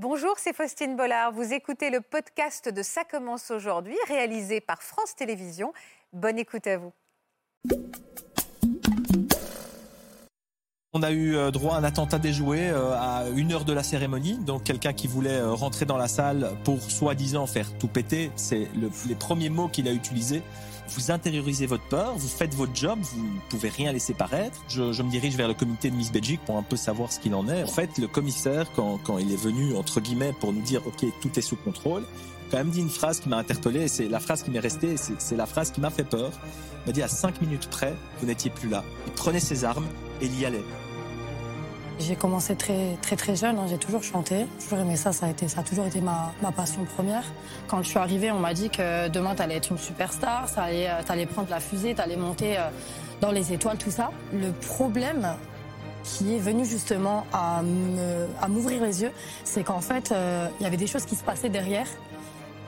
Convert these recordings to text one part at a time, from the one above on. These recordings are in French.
Bonjour, c'est Faustine Bollard. Vous écoutez le podcast de Ça commence aujourd'hui, réalisé par France Télévisions. Bonne écoute à vous. On a eu euh, droit à un attentat déjoué euh, à une heure de la cérémonie. Donc quelqu'un qui voulait euh, rentrer dans la salle pour soi-disant faire tout péter. C'est les premiers mots qu'il a utilisés. Vous intériorisez votre peur, vous faites votre job, vous ne pouvez rien laisser paraître. Je, me dirige vers le comité de Miss Belgique pour un peu savoir ce qu'il en est. En fait, le commissaire, quand, quand il est venu, entre guillemets, pour nous dire, OK, tout est sous contrôle, quand même dit une phrase qui m'a interpellé, c'est la phrase qui m'est restée, c'est la phrase qui m'a fait peur. Il m'a dit à cinq minutes près, vous n'étiez plus là. Il prenait ses armes et il y allait. J'ai commencé très très très jeune, hein. j'ai toujours chanté, toujours aimé ça, ça a, toujours été ma, passion première. Quand je suis arrivée, on m'a dit que demain tu allais être une superstar, euh, allais prendre la fusée, tu allais monter euh, dans les étoiles, tout ça. Le problème qui est venu justement à m'ouvrir les yeux, c'est qu'en fait, euh, il y avait des choses qui se passaient derrière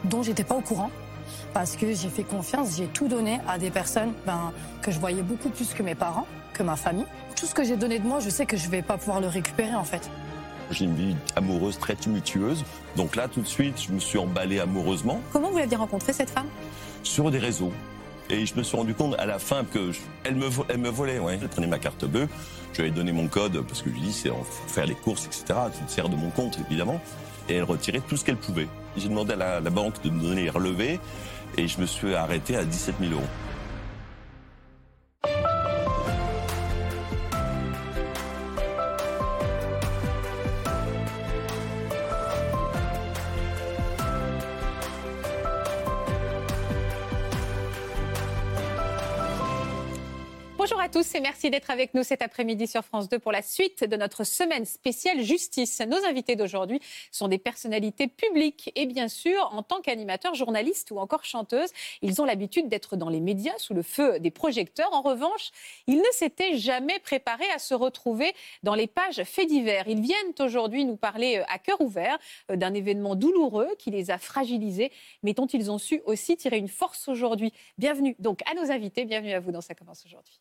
dont j'étais pas au courant parce que j'ai fait confiance, j'ai tout donné à des personnes ben, que je voyais beaucoup plus que mes parents, que ma famille tout ce que j'ai donné de moi, je sais que je vais pas pouvoir le récupérer en fait. J'ai une vie amoureuse très tumultueuse. Donc là, tout de suite, je me suis emballé amoureusement. Comment vous l'aviez rencontrée, cette femme? Sur des réseaux. Et je me suis rendu compte à la fin que elle, me, elle me volait. Ouais. Elle prenait ma carte bleue. Je lui ai donné mon code parce que je lui ai dit c'est faire les courses, etc. Tu sers de mon compte, évidemment. Et elle retirait tout ce qu'elle pouvait. J'ai demandé à la, la, banque de me donner les relevés et je me suis arrêté à 17 000 euros. Tous et merci d'être avec nous cet après-midi sur France 2 pour la suite de notre semaine spéciale justice. Nos invités d'aujourd'hui sont des personnalités publiques et bien sûr, en tant qu'animateurs, journalistes ou encore chanteuses, ils ont l'habitude d'être dans les médias sous le feu des projecteurs. En revanche, ils ne s'étaient jamais préparés à se retrouver dans les pages faits divers. Ils viennent aujourd'hui nous parler euh, à cœur ouvert euh, d'un événement douloureux qui les a fragilisés, mais dont ils ont su aussi tirer une force aujourd'hui. Bienvenue donc à nos invités, bienvenue à vous dans Ça commence aujourd'hui.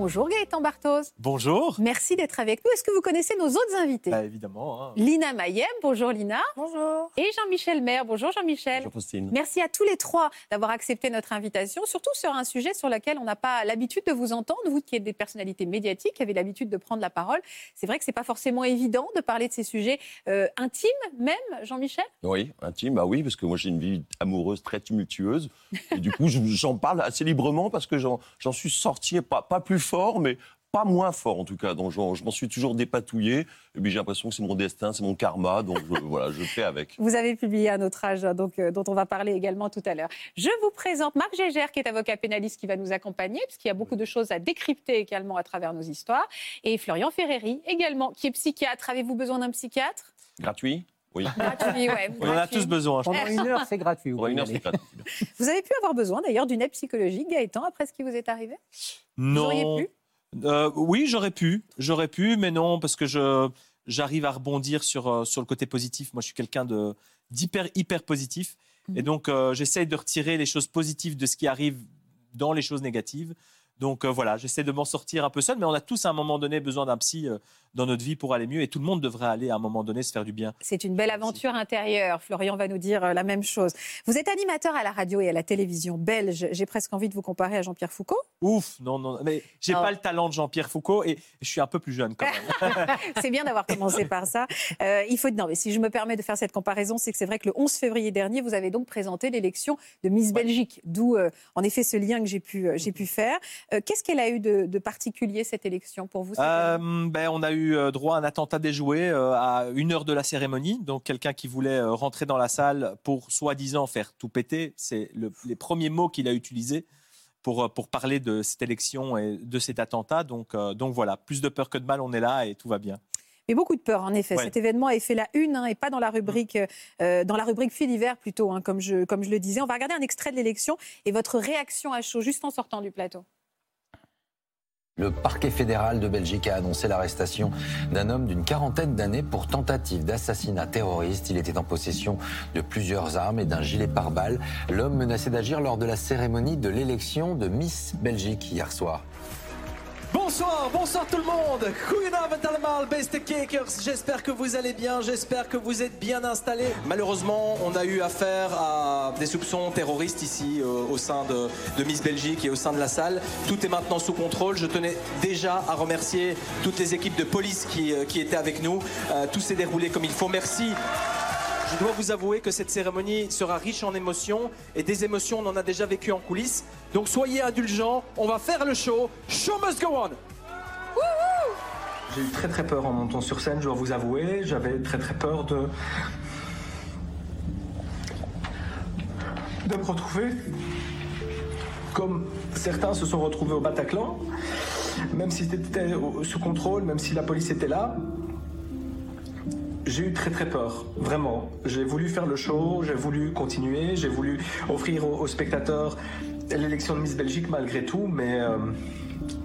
Bonjour Gaëtan Barthoz. Bonjour. Merci d'être avec nous. Est-ce que vous connaissez nos autres invités? Bah, Évidemment. Hein. Lina Mayem. Bonjour Lina. Bonjour. Et Jean-Michel Maire. Bonjour Jean-Michel. Bonjour Faustine. Merci à tous les trois d'avoir accepté notre invitation, surtout sur un sujet sur lequel on n'a pas l'habitude de vous entendre. Vous qui êtes des personnalités médiatiques, qui avez l'habitude de prendre la parole. C'est vrai que c'est pas forcément évident de parler de ces sujets euh, intimes, même, Jean-Michel? Oui, intime, bah oui, parce que moi j'ai une vie amoureuse très tumultueuse. Et du coup, j'en parle assez librement parce que j'en suis sorti, pas, pas plus fort, mais pas moins fort en tout cas. Donc je, m'en suis toujours dépatouillé. Et puis j'ai l'impression que c'est mon destin, c'est mon karma. Donc voilà, je fais avec. Vous avez publié un autre âge, donc, euh, dont on va parler également tout à l'heure. Je vous présente Marc Gégère, qui est avocat pénaliste, qui va nous accompagner, puisqu'il y a beaucoup de choses à décrypter également à travers nos histoires. Et Florian Ferreri, également, qui est psychiatre. Avez-vous besoin d'un psychiatre? Gratuit oui. Gratuit, ouais, On en a tous besoin. Pendant une heure, c'est gratuit. Pendant une heure, c'est gratuit. Vous avez pu avoir besoin d'ailleurs d'une aide psychologique, Gaëtan, après ce qui vous est arrivé? Non. Vous auriez pu? Euh, oui, j'aurais pu, j'aurais pu, mais non, parce que je j'arrive à rebondir sur euh, sur le côté positif. Moi, je suis quelqu'un de d'hyper hyper positif, mhm. et donc euh, j'essaye de retirer les choses positives de ce qui arrive dans les choses négatives. Donc voilà, j'essaie de m'en sortir un peu seul, mais on a tous à un moment donné besoin d'un psy dans notre vie pour aller mieux et tout le monde devrait aller à un moment donné se faire du bien. C'est une belle aventure intérieure. Florian va nous dire euh, la même chose. Vous êtes animateur à la radio et à la télévision belge. J'ai presque envie de vous comparer à Jean-Pierre Foucault. Ouf, non, non, mais j'ai pas le talent de Jean-Pierre Foucault et je suis un peu plus jeune quand même. c'est bien d'avoir commencé par ça. Euh, il faut non, mais si je me permets de faire cette comparaison, c'est que c'est vrai que le 11 février dernier, vous avez donc présenté l'élection de Miss Belgique, d'où euh, en effet ce lien que j'ai pu j'ai pu faire. Qu'est-ce qu'elle a eu de, de, particulier cette élection pour vous ben, on a eu eu droit à un attentat déjoué euh, à une heure de la cérémonie. Donc quelqu'un qui voulait euh, rentrer dans la salle pour soi-disant faire tout péter. C'est les premiers mots qu'il a utilisés pour, euh, pour parler de cette élection et de cet attentat. Donc, donc voilà, plus de peur que de mal, on est là et tout va bien. Mais beaucoup de peur, en effet. Cet événement a fait la une hein, et pas dans la rubrique, dans la rubrique fait d'hiver plutôt, hein, comme, je, comme je le disais. On va regarder un extrait de l'élection et votre réaction à chaud juste en sortant du plateau. Le parquet fédéral de Belgique a annoncé l'arrestation d'un homme d'une quarantaine d'années pour tentative d'assassinat terroriste. Il était en possession de plusieurs armes et d'un gilet pare-balles. L'homme menaçait d'agir lors de la cérémonie de l'élection de Miss Belgique hier soir. Bonsoir, bonsoir tout le monde. Goedenavond allemaal, beste. J'espère que vous allez bien, j'espère que vous êtes bien installés. Malheureusement, on a eu affaire à des soupçons terroristes ici euh, au sein de, de Miss Belgique et au sein de la salle. Tout est maintenant sous contrôle. Je tenais déjà à remercier toutes les équipes de police qui, euh, qui étaient avec nous. Euh, tout s'est déroulé comme il faut. Merci. Je dois vous avouer que cette cérémonie sera riche en émotions et des émotions on en a déjà vécu en coulisses. Donc soyez indulgents, on va faire le show. Show must go on. J'ai eu très très peur en montant sur scène, je dois vous avouer. J'avais très très peur de. de me retrouver comme certains se sont retrouvés au Bataclan, même si c'était au- sous contrôle, même si la police était là. J'ai eu très très peur, vraiment. J'ai voulu faire le show, j'ai voulu continuer, j'ai voulu offrir aux, aux spectateurs l'élection de Miss Belgique malgré tout, mais, euh,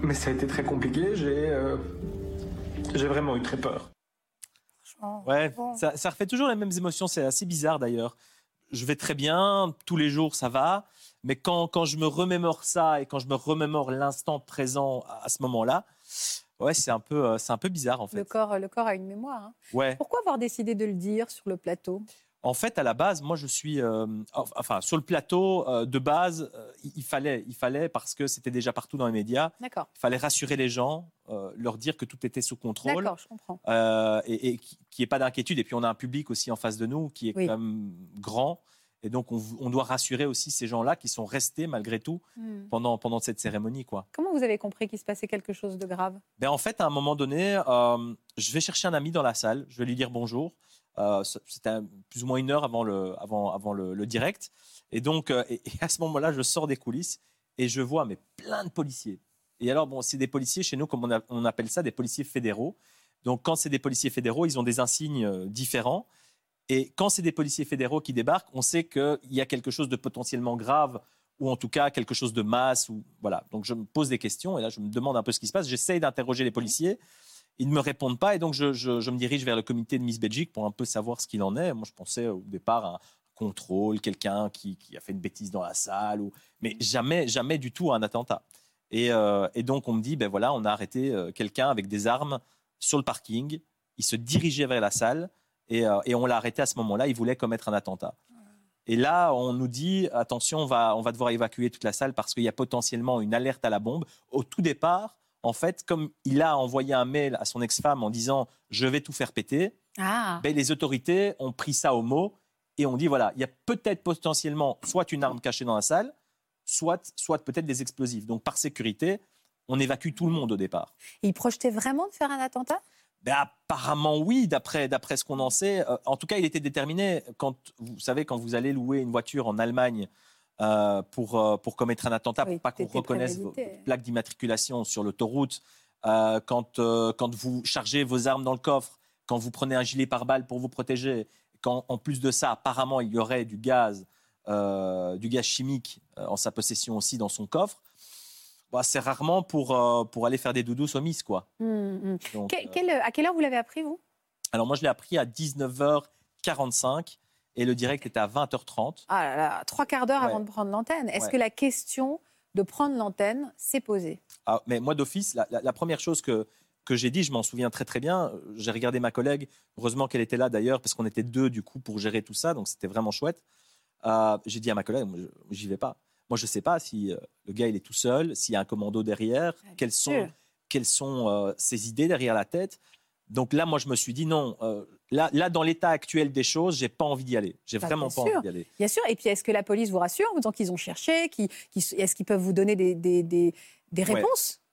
mais ça a été très compliqué. J'ai euh, j'ai vraiment eu très peur. Franchement, Ouais, bon. ça, ça refait toujours les mêmes émotions, c'est assez bizarre d'ailleurs. Je vais très bien, tous les jours ça va, mais quand, quand je me remémore ça et quand je me remémore l'instant présent à, à ce moment-là, ouais, c'est un, peu, euh, c'est un peu bizarre en Le fait. corps, le corps a une mémoire. hein. Ouais. Pourquoi avoir décidé de le dire sur le plateau? En fait, à la base, moi, je suis, euh, enfin, sur le plateau euh, de base, euh, il, fallait, il fallait parce que c'était déjà partout dans les médias. D'accord. Il fallait rassurer les gens, leur dire que tout était sous contrôle. D'accord, je comprends. et, et qui n'y ait pas d'inquiétude. Et puis on a un public aussi en face de nous qui est Oui. quand même grand. Et donc on, on doit rassurer aussi ces gens-là qui sont restés malgré tout Hmm. pendant, pendant cette cérémonie. Quoi. Comment vous avez compris qu'il se passait quelque chose de grave? Ben, en fait, à un moment donné, euh, je vais chercher un ami dans la salle, je vais lui dire bonjour. Euh, C'était plus ou moins une heure avant le, avant, avant le, le direct. Et donc, euh, et, et à ce moment-là, je sors des coulisses et je vois mais plein de policiers. Et alors, bon, c'est des policiers chez nous, comme on, a- on appelle ça, des policiers fédéraux. Donc, quand c'est des policiers fédéraux, ils ont des insignes différents. Et quand c'est des policiers fédéraux qui débarquent, on sait qu'il y a quelque chose de potentiellement grave ou en tout cas quelque chose de masse. Donc je me pose des questions et là je me demande un peu ce qui se passe. J'essaye d'interroger les policiers. Ils ne me répondent pas et donc je, me dirige vers le comité de Miss Belgique pour un peu savoir ce qu'il en est. Moi je pensais au départ à un contrôle, quelqu'un qui, a fait une bêtise dans la salle, mais jamais, jamais du tout un attentat. Et, euh, et donc on me dit, ben voilà, on a arrêté euh, quelqu'un avec des armes sur le parking. Il se dirigeait vers la salle et, euh, et on l'a arrêté à ce moment-là. Il voulait commettre un attentat. Et là, on nous dit attention, on va, on va devoir évacuer toute la salle parce qu'il y a potentiellement une alerte à la bombe. Au tout départ, en fait, comme il a envoyé un mail à son ex-femme en disant je vais tout faire péter, Ah, ben, les autorités ont pris ça au mot et ont dit voilà, il y a peut-être potentiellement soit une arme cachée dans la salle, soit, soit peut-être des explosifs. Donc par sécurité, on évacue tout le monde au départ. il projetait vraiment de faire un attentat? Ben, apparemment oui, d'après d'après ce qu'on en sait. Euh, en tout cas, il était déterminé. Quand vous savez, quand vous allez louer une voiture en Allemagne euh, pour euh, pour commettre un attentat, Oui, pour pas qu'on reconnaisse vos plaques d'immatriculation sur l'autoroute, quand quand vous chargez vos armes dans le coffre, quand vous prenez un gilet pare-balles pour vous protéger, quand en plus de ça, apparemment, il y aurait du gaz, du gaz chimique en sa possession aussi dans son coffre. Bah, c'est rarement pour, euh, pour aller faire des doudous au Miss, quoi. Donc, Que- euh, à quelle heure vous l'avez appris, vous? Alors moi, je l'ai appris à 19h45 et le direct était à 20h30. Ah là là, trois quarts d'heure Ouais. avant de prendre l'antenne. Est-ce Ouais. que la question de prendre l'antenne s'est posée? Ah, mais moi, d'office, la, la- la première chose que, que j'ai dit, je m'en souviens très très bien, euh, j'ai regardé ma collègue, heureusement qu'elle était là d'ailleurs, parce qu'on était deux du coup pour gérer tout ça, donc c'était vraiment chouette. Euh, j'ai dit à ma collègue, j'y vais pas. Moi, je sais pas si euh, le gars, il est tout seul, s'il y a un commando derrière, Ah, quelles sont, quelles sont euh, ses idées derrière la tête. Donc là, moi, je me suis dit non. euh, là, là, dans l'état actuel des choses, j'ai pas envie d'y aller. J'ai Bah, vraiment pas sûr. envie d'y aller. Bien sûr. Et puis, est-ce que la police vous rassure en vous disant qu'ils ont cherché qu'ils- Est-ce qu'ils peuvent vous donner des, des, des- des Ouais.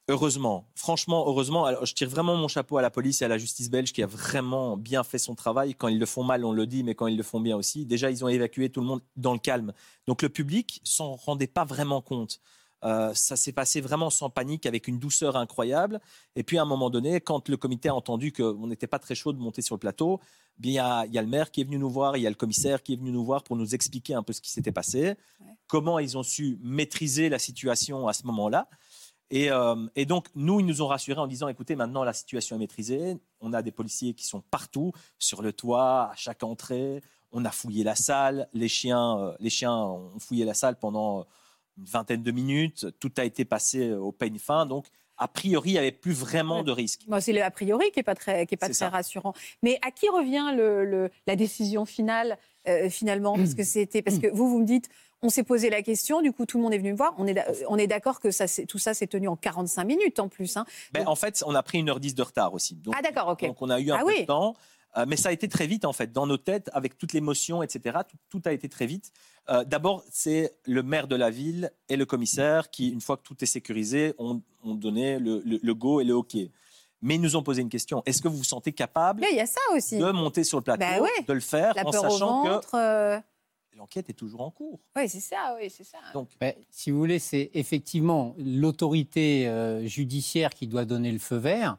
Heureusement, franchement, heureusement, alors, je tire vraiment mon chapeau à la police et à la justice belge qui a vraiment bien fait son travail. Quand ils le font mal, on le dit, mais quand ils le font bien aussi. Déjà, ils ont évacué tout le monde dans le calme. Donc le public s'en rendait pas vraiment compte. Euh, ça s'est passé vraiment sans panique, avec une douceur incroyable. Et puis à un moment donné, quand le comité a entendu qu'on n'était pas très chaud de monter sur le plateau, bien, il y, y a le maire qui est venu nous voir, il y a le commissaire qui est venu nous voir pour nous expliquer un peu ce qui s'était passé, Ouais. comment ils ont su maîtriser la situation à ce moment-là. Et, euh, et donc, nous, ils nous ont rassurés en disant, écoutez, maintenant, la situation est maîtrisée. On a des policiers qui sont partout, sur le toit, à chaque entrée. On a fouillé la salle. Les chiens, euh, les chiens ont fouillé la salle pendant une vingtaine de minutes. Tout a été passé au peigne fin. Donc, a priori, il n'y avait plus vraiment de risque. C'est le a priori qui n'est pas très, qui est pas très ça. rassurant. Mais à qui revient le, le- la décision finale, euh, finalement? Parce que c'était parce que vous, vous me dites, on s'est posé la question, du coup, tout le monde est venu me voir. On est, d'a- on est d'accord que ça, tout ça s'est tenu en 45 minutes en plus. hein. Ben, en fait, on a pris 1h10 de retard aussi. Donc, Ah, d'accord, ok. donc on a eu un Ah peu oui. de temps. Euh, mais ça a été très vite, en fait, dans nos têtes, avec toute l'émotion, etc. Tout, tout a été très vite. Euh, D'abord, c'est le maire de la ville et le commissaire qui, une fois que tout est sécurisé, ont, ont donné le, le- le go et le OK. Mais ils nous ont posé une question. Est-ce que vous vous sentez capable Là, il y a ça aussi. de monter sur le plateau, Bah ouais. de le faire, La en sachant ventre. euh, que l'enquête est toujours en cours Oui, c'est ça, oui, c'est ça. Donc, si vous voulez, c'est effectivement l'autorité euh, judiciaire qui doit donner le feu vert,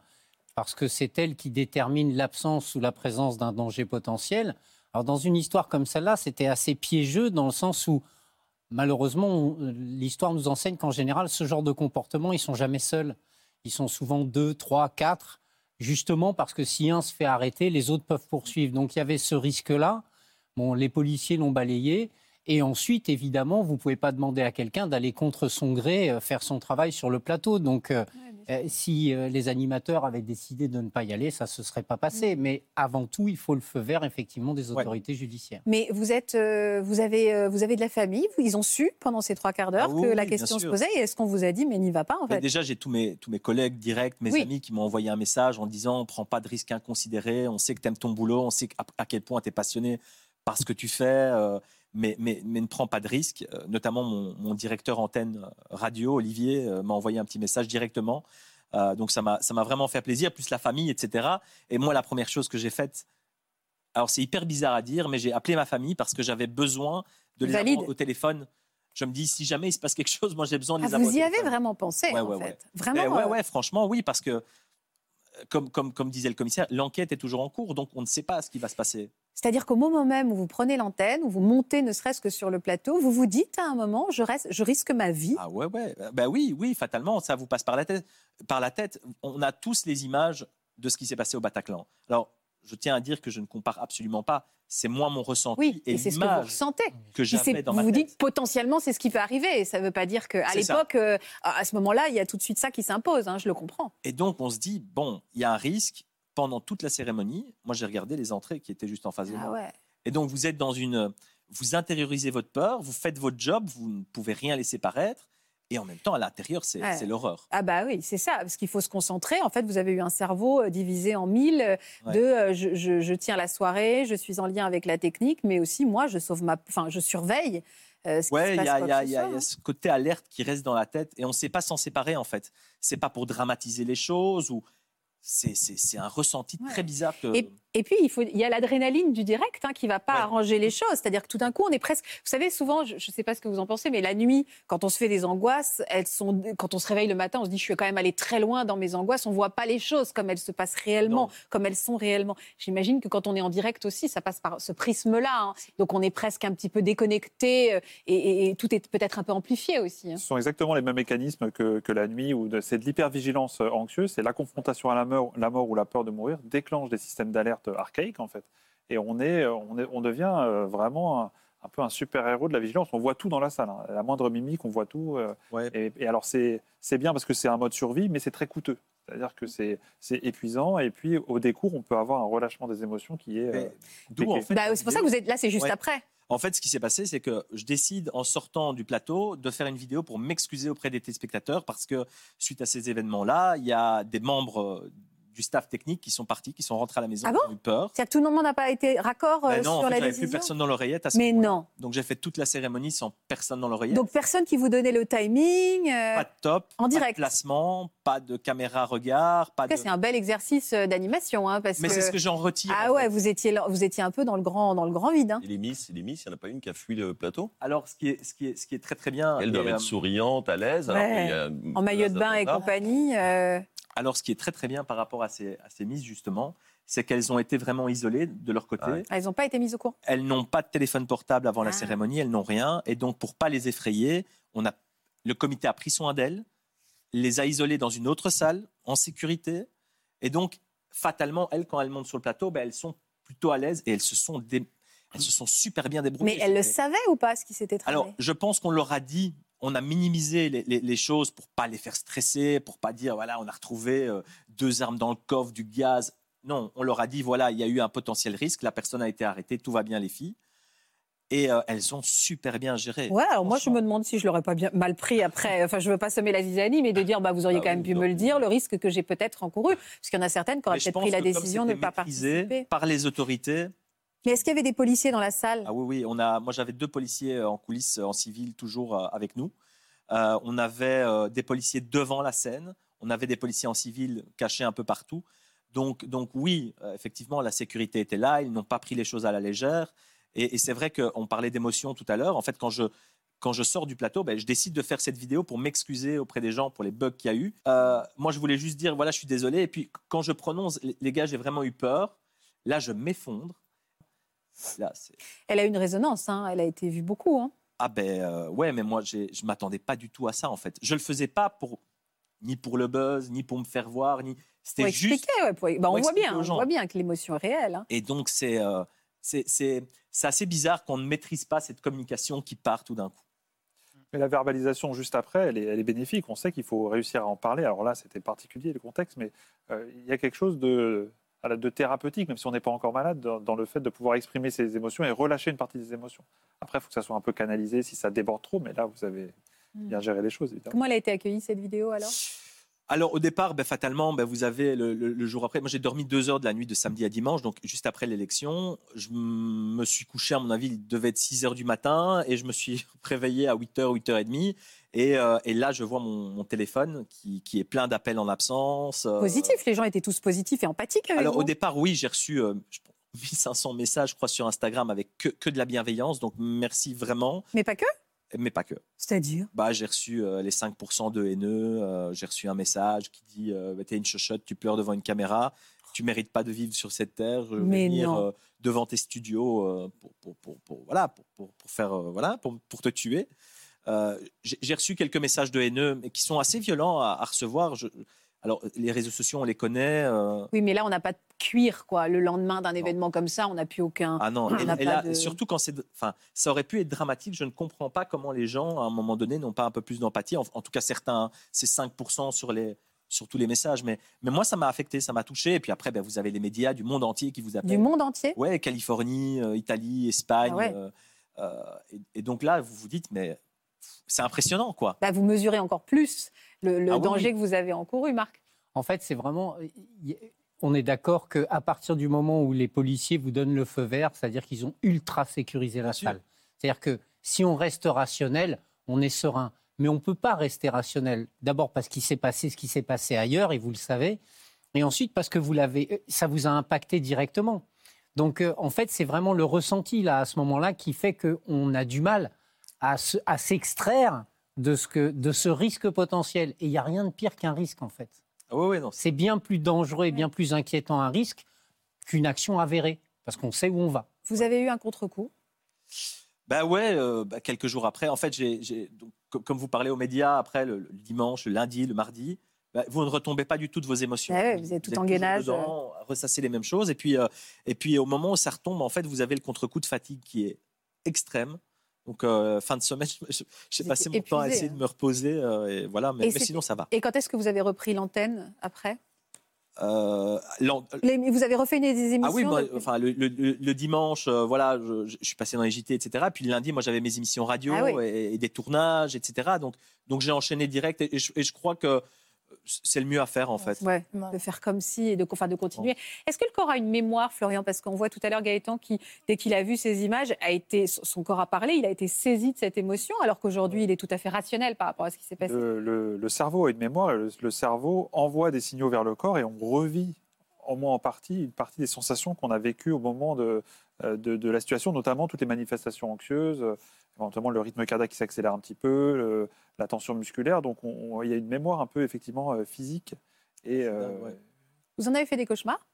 parce que c'est elle qui détermine l'absence ou la présence d'un danger potentiel. Alors, dans une histoire comme celle-là, c'était assez piégeux dans le sens où, malheureusement, on- l'histoire nous enseigne qu'en général, ce genre de comportement, ils sont jamais seuls. Ils sont souvent deux, trois, quatre, justement parce que si un se fait arrêter, les autres peuvent poursuivre. Donc, il y avait ce risque-là. Bon, les policiers l'ont balayé. Et ensuite, évidemment, vous ne pouvez pas demander à quelqu'un d'aller contre son gré euh, faire son travail sur le plateau. Donc, euh, euh, si euh, les animateurs avaient décidé de ne pas y aller, ça ne se serait pas passé. Mais avant tout, il faut le feu vert, effectivement, des Ouais. autorités judiciaires. Mais vous êtes, euh, vous avez, euh, vous avez de la famille. vous- Ils ont su pendant ces trois quarts d'heure Ah oui, que oui, la question se posait. Et est-ce qu'on vous a dit, mais n'y va pas en Mais fait? déjà, j'ai tous mes, tous mes collègues directs, mes Oui. amis qui m'ont envoyé un message en disant on prend pas de risques inconsidérés, on sait que tu aimes ton boulot, on sait à, à quel point tu es passionné par ce que tu fais, euh, mais, mais, mais ne prends pas de risques. Euh, notamment, mon, mon directeur antenne euh, radio, Olivier, m'a envoyé un petit message directement. Donc, ça m'a vraiment fait plaisir, plus la famille, etc. Et moi, la première chose que j'ai faite, alors c'est hyper bizarre à dire, mais j'ai appelé ma famille parce que j'avais besoin de les Valide. avoir au téléphone. Je me dis, si jamais il se passe quelque chose, moi j'ai besoin de Ah, les avoir. Vous y avez vraiment pensé Ouais, en ouais, fait. ouais. Vraiment. Eh ouais, euh, ouais, franchement, oui, parce que, comme, comme, comme disait le commissaire, l'enquête est toujours en cours, donc on ne sait pas ce qui va se passer. C'est-à-dire qu'au moment même où vous prenez l'antenne, où vous montez ne serait-ce que sur le plateau, vous vous dites à un moment, je, reste, je risque ma vie. Ah ouais, ouais. Ben oui, oui, fatalement, ça vous passe par la tête. Par la tête. On a tous les images de ce qui s'est passé au Bataclan. Alors, je tiens à dire que je ne compare absolument pas. C'est moi mon ressenti Oui, et, et c'est ce que vous ressentez. que j'avais dans vous ma vous tête. dites potentiellement c'est ce qui peut arriver. Et ça ne veut pas dire qu'à l'époque, euh, à à ce moment-là, il y a tout de suite ça qui s'impose. hein, je le comprends. Et donc, on se dit, bon, il y a un risque. Pendant toute la cérémonie, moi j'ai regardé les entrées qui étaient juste en face de moi. Ah ouais. Et donc, vous êtes dans une. Vous intériorisez votre peur, vous faites votre job, vous ne pouvez rien laisser paraître. Et en même temps, à l'intérieur, c'est Ouais. l'horreur. Ah bah oui, c'est ça, parce qu'il faut se concentrer. En fait, vous avez eu un cerveau euh, divisé en mille euh, Ouais. de euh, je, je- je tiens la soirée, je suis en lien avec la technique, mais aussi moi, je sauve ma, enfin, je surveille. euh, ce Ouais, il y, y y y a hein. ce côté alerte qui reste dans la tête et on ne sait pas s'en séparer en fait. C'est pas pour dramatiser les choses ou c'est- un ressenti Ouais. très bizarre que. Et, et puis, il, faut, il y a l'adrénaline du direct hein, qui va pas Ouais. arranger les choses. C'est-à-dire que tout d'un coup, on est presque. Vous savez, souvent, je ne sais pas ce que vous en pensez, mais la nuit, quand on se fait des angoisses, elles sont, quand on se réveille le matin, on se dit je suis quand même allé très loin dans mes angoisses. On voit pas les choses comme elles se passent réellement, Non. comme elles sont réellement. J'imagine que quand on est en direct aussi, ça passe par ce prisme-là. hein. Donc, on est presque un petit peu déconnecté euh, et, et- et tout est peut-être un peu amplifié aussi. hein. Ce sont exactement les mêmes mécanismes que, que la nuit, où de- c'est de l'hypervigilance euh, anxieuse, c'est la confrontation à la mort, la mort ou la peur de mourir déclenche des systèmes d'alerte archaïques en fait. Et on, est, on, est- on devient euh, vraiment un, un peu un super-héros de la vigilance. On voit tout dans la salle. hein. La moindre mimique, on voit tout. euh, Ouais. et, et alors c'est c'est bien parce que c'est un mode survie, mais c'est très coûteux. C'est-à-dire que c'est c'est épuisant. Et puis au décours, on peut avoir un relâchement des émotions qui est... euh, D'où en fait. Bah, c'est pour ça que vous êtes là, c'est juste Ouais. après. En fait, ce qui s'est passé, c'est que je décide en sortant du plateau de faire une vidéo pour m'excuser auprès des téléspectateurs parce que suite à ces événements-là, il y a des membres euh, du staff technique qui sont partis, qui sont rentrés à la maison, Ah qui bon ont eu peur. C'est-à-dire que tout le monde n'a pas été raccord euh, Ben non, en sur fait, la décision. plus personne dans l'oreillette à ce Mais non. Donc j'ai fait toute la cérémonie sans personne dans l'oreillette. Donc personne qui vous donnait le timing. euh, pas de top, en pas direct. de placement, pas de caméra regard, pas En tout cas, de. c'est un bel exercice euh, d'animation, hein, parce Mais que c'est ce que j'en retire. ah en ouais, fait. vous étiez là- vous étiez un peu dans le grand dans le grand vide. hein. Et les Miss, les Miss, il n'y en a pas une qui a fui le plateau? Alors ce qui est ce qui est ce qui est très très bien. Elles doivent euh, être souriantes, à l'aise. Ouais. a En maillot de bain et compagnie. euh, alors ce qui est très très bien par rapport à ces à ces miss justement, c'est qu'elles ont été vraiment isolées de leur côté. Ah ouais. elles n'ont pas été mises au courant? Elles n'ont pas de téléphone portable avant la Ah. cérémonie, elles n'ont rien. Et donc, pour pas les effrayer, on a, le comité a pris soin d'elles, les a isolées dans une autre salle, en sécurité. Et donc, fatalement, elles, quand elles montent sur le plateau, ben, elles sont plutôt à l'aise et elles se sont, dé- elles se sont super bien débrouillées. Mais elles le savaient ou pas ce qui s'était tramé Alors, je pense qu'on leur a dit, on a minimisé les, les- les choses pour pas les faire stresser, pour pas dire voilà, on a retrouvé euh, deux armes dans le coffre, du gaz. Non, on leur a dit voilà, il y a eu un potentiel risque, la personne a été arrêtée, tout va bien les filles. Et euh, elles ont super bien géré. Ouais, alors moi je me demande si je l'aurais pas bien mal pris après. Enfin, je veux pas semer la zizanie, mais de dire bah vous auriez Ah quand même oui, pu non. me le dire, le risque que j'ai peut-être encouru, parce qu'il y en a certaines qui auraient peut-être pris la décision de ne pas participer. par les autorités. Mais est-ce qu'il y avait des policiers dans la salle? Ah oui, oui. On a, moi, j'avais deux policiers euh, en coulisses, euh, en civil, toujours avec nous. Euh, on avait euh, des policiers devant la scène. On avait des policiers en civil cachés un peu partout. Donc, donc oui, effectivement, la sécurité était là. Ils n'ont pas pris les choses à la légère. Et, et c'est vrai qu'on parlait d'émotion tout à l'heure. En fait, quand je, quand je sors du plateau, ben, je décide de faire cette vidéo pour m'excuser auprès des gens pour les bugs qu'il y a eu. Euh, moi, je voulais juste dire, voilà, je suis désolé. Et puis, quand je prononce, les- gars, j'ai vraiment eu peur. Là, je m'effondre. Là. Elle a eu une résonance, hein, elle a été vue beaucoup. Hein. Ah ben euh, ouais, mais moi je m'attendais pas du tout à ça en fait. Je le faisais pas pour ni pour le buzz, ni pour me faire voir, ni c'était expliquer, juste. ouais, pour- bah, pour on voit bien, on voit bien que l'émotion est réelle. hein. Et donc c'est euh, c'est assez bizarre qu'on ne maîtrise pas cette communication qui part tout d'un coup. Mais la verbalisation juste après, elle est, elle est bénéfique. On sait qu'il faut réussir à en parler. Alors là, c'était particulier le contexte, mais euh, il y a quelque chose de, thérapeutique, même si on n'est pas encore malade, dans, dans le fait de pouvoir exprimer ses émotions et relâcher une partie des émotions. Après, il faut que ça soit un peu canalisé si ça déborde trop, mais là, vous avez bien géré les choses, évidemment. Comment elle a été accueillie cette vidéo alors? Alors au départ, ben, fatalement, ben, vous avez le, le- le jour après. Moi j'ai dormi deux heures de la nuit de samedi à dimanche, donc juste après l'élection. Je me suis couché, à mon avis, il devait être 6 heures du matin, et je me suis réveillé à 8 heures, 8 heures et demie. Et, euh, et là, je vois mon, mon téléphone qui, qui est plein d'appels en absence. euh, Positif, les gens étaient tous positifs et empathiques avec Alors vous. au départ, oui, j'ai reçu euh, je pense, 1500 messages, je crois, sur Instagram avec que, que de la bienveillance. Donc merci vraiment, Mais pas que mais pas que. C'est-à-dire Bah, j'ai reçu euh, les 5% de haineux. euh, j'ai reçu un message qui dit euh, bah, T'es une chochotte, tu pleures devant une caméra, tu mérites pas de vivre sur cette terre. Je vais venir euh, devant tes studios pour, pour, pour, pour- voilà, pour, pour, pour faire, voilà, pour, pour te tuer. J'ai j'ai reçu quelques messages de haineux, mais qui sont assez violents à, à recevoir. Je- alors, les réseaux sociaux, on les connaît. euh, Oui, mais là, on n'a pas de cuir, quoi. Le lendemain d'un événement comme ça, on n'a plus aucun. Ah non, On et, là, de- surtout quand c'est. Enfin, ça aurait pu être dramatique. Je ne comprends pas comment les gens, à un moment donné, n'ont pas un peu plus d'empathie. En, en tout cas, certains, c'est 5% sur, les, sur tous les messages. Mais, mais moi, ça m'a affecté, ça m'a touché. Et puis après, ben, vous avez les médias du monde entier qui vous appellent. Du monde entier? Ouais, Californie, euh, Italie, Espagne. Ah ouais. euh, et, et donc là, vous vous dites, mais c'est impressionnant, quoi. Bah, Vous mesurez encore plus le, le Ah danger oui. que vous avez encouru, Marc. En fait, c'est vraiment. y- On est d'accord qu'à partir du moment où les policiers vous donnent le feu vert, c'est-à-dire qu'ils ont ultra sécurisé la salle. C'est-à-dire que si on reste rationnel, on est serein. Mais on ne peut pas rester rationnel. D'abord parce qu'il s'est passé ce qui s'est passé ailleurs, et vous le savez. Et ensuite parce que vous l'avez, ça vous a impacté directement. Donc, euh, en fait, c'est vraiment le ressenti là, à ce moment-là qui fait qu'on a du mal à, se- à s'extraire de, ce que, de ce risque potentiel. Et il n'y a rien de pire qu'un risque, en fait. Ah non, C'est bien plus dangereux et bien plus inquiétant un risque qu'une action avérée, parce qu'on sait où on va. Vous avez eu un contre-coup? Bah ouais, euh, bah, quelques jours après. En fait, j'ai, j'ai- donc, co- comme vous parlez aux médias, après le, le dimanche, le lundi, le mardi, bah, vous ne retombez pas du tout de vos émotions. Ah ouais, vous êtes tout en toujours gainage, dedans, à ressasser les mêmes choses. Et puis, euh, et puis au moment où ça retombe, en fait, vous avez le contre-coup de fatigue qui est extrême. Donc, euh, fin de semaine, j'ai passé mon temps à essayer hein. de me reposer. euh, et voilà, mais, Et mais c'était- sinon, ça va. Et quand est-ce que vous avez repris l'antenne après? Euh, Les- Vous avez refait une des émissions Ah oui, moi, enfin, le, le- le- le dimanche, euh, voilà, je, je suis passé dans les JT, etc. Puis le lundi, moi, j'avais mes émissions radio Ah oui. et, et des tournages, etc. Donc, donc j'ai enchaîné direct et, et je, et je crois que c'est le mieux à faire, en fait. Ouais, de faire comme si et de, enfin, de continuer. Est-ce que le corps a une mémoire, Florian? Parce qu'on voit tout à l'heure Gaëtan qui, dès qu'il a vu ces images, a été, son corps a parlé, il a été saisi de cette émotion, alors qu'aujourd'hui, il est tout à fait rationnel par rapport à ce qui s'est passé. Le, le- le cerveau a une mémoire, et le, le cerveau envoie des signaux vers le corps et on revit, au moins en partie, une partie des sensations qu'on a vécues au moment de, euh, de, de la situation, notamment toutes les manifestations anxieuses, éventuellement le rythme cardiaque qui s'accélère un petit peu, le- la tension musculaire. Donc on- on- il y a une mémoire un peu effectivement euh, physique. Et, euh, Ouais. Vous en avez fait des cauchemars?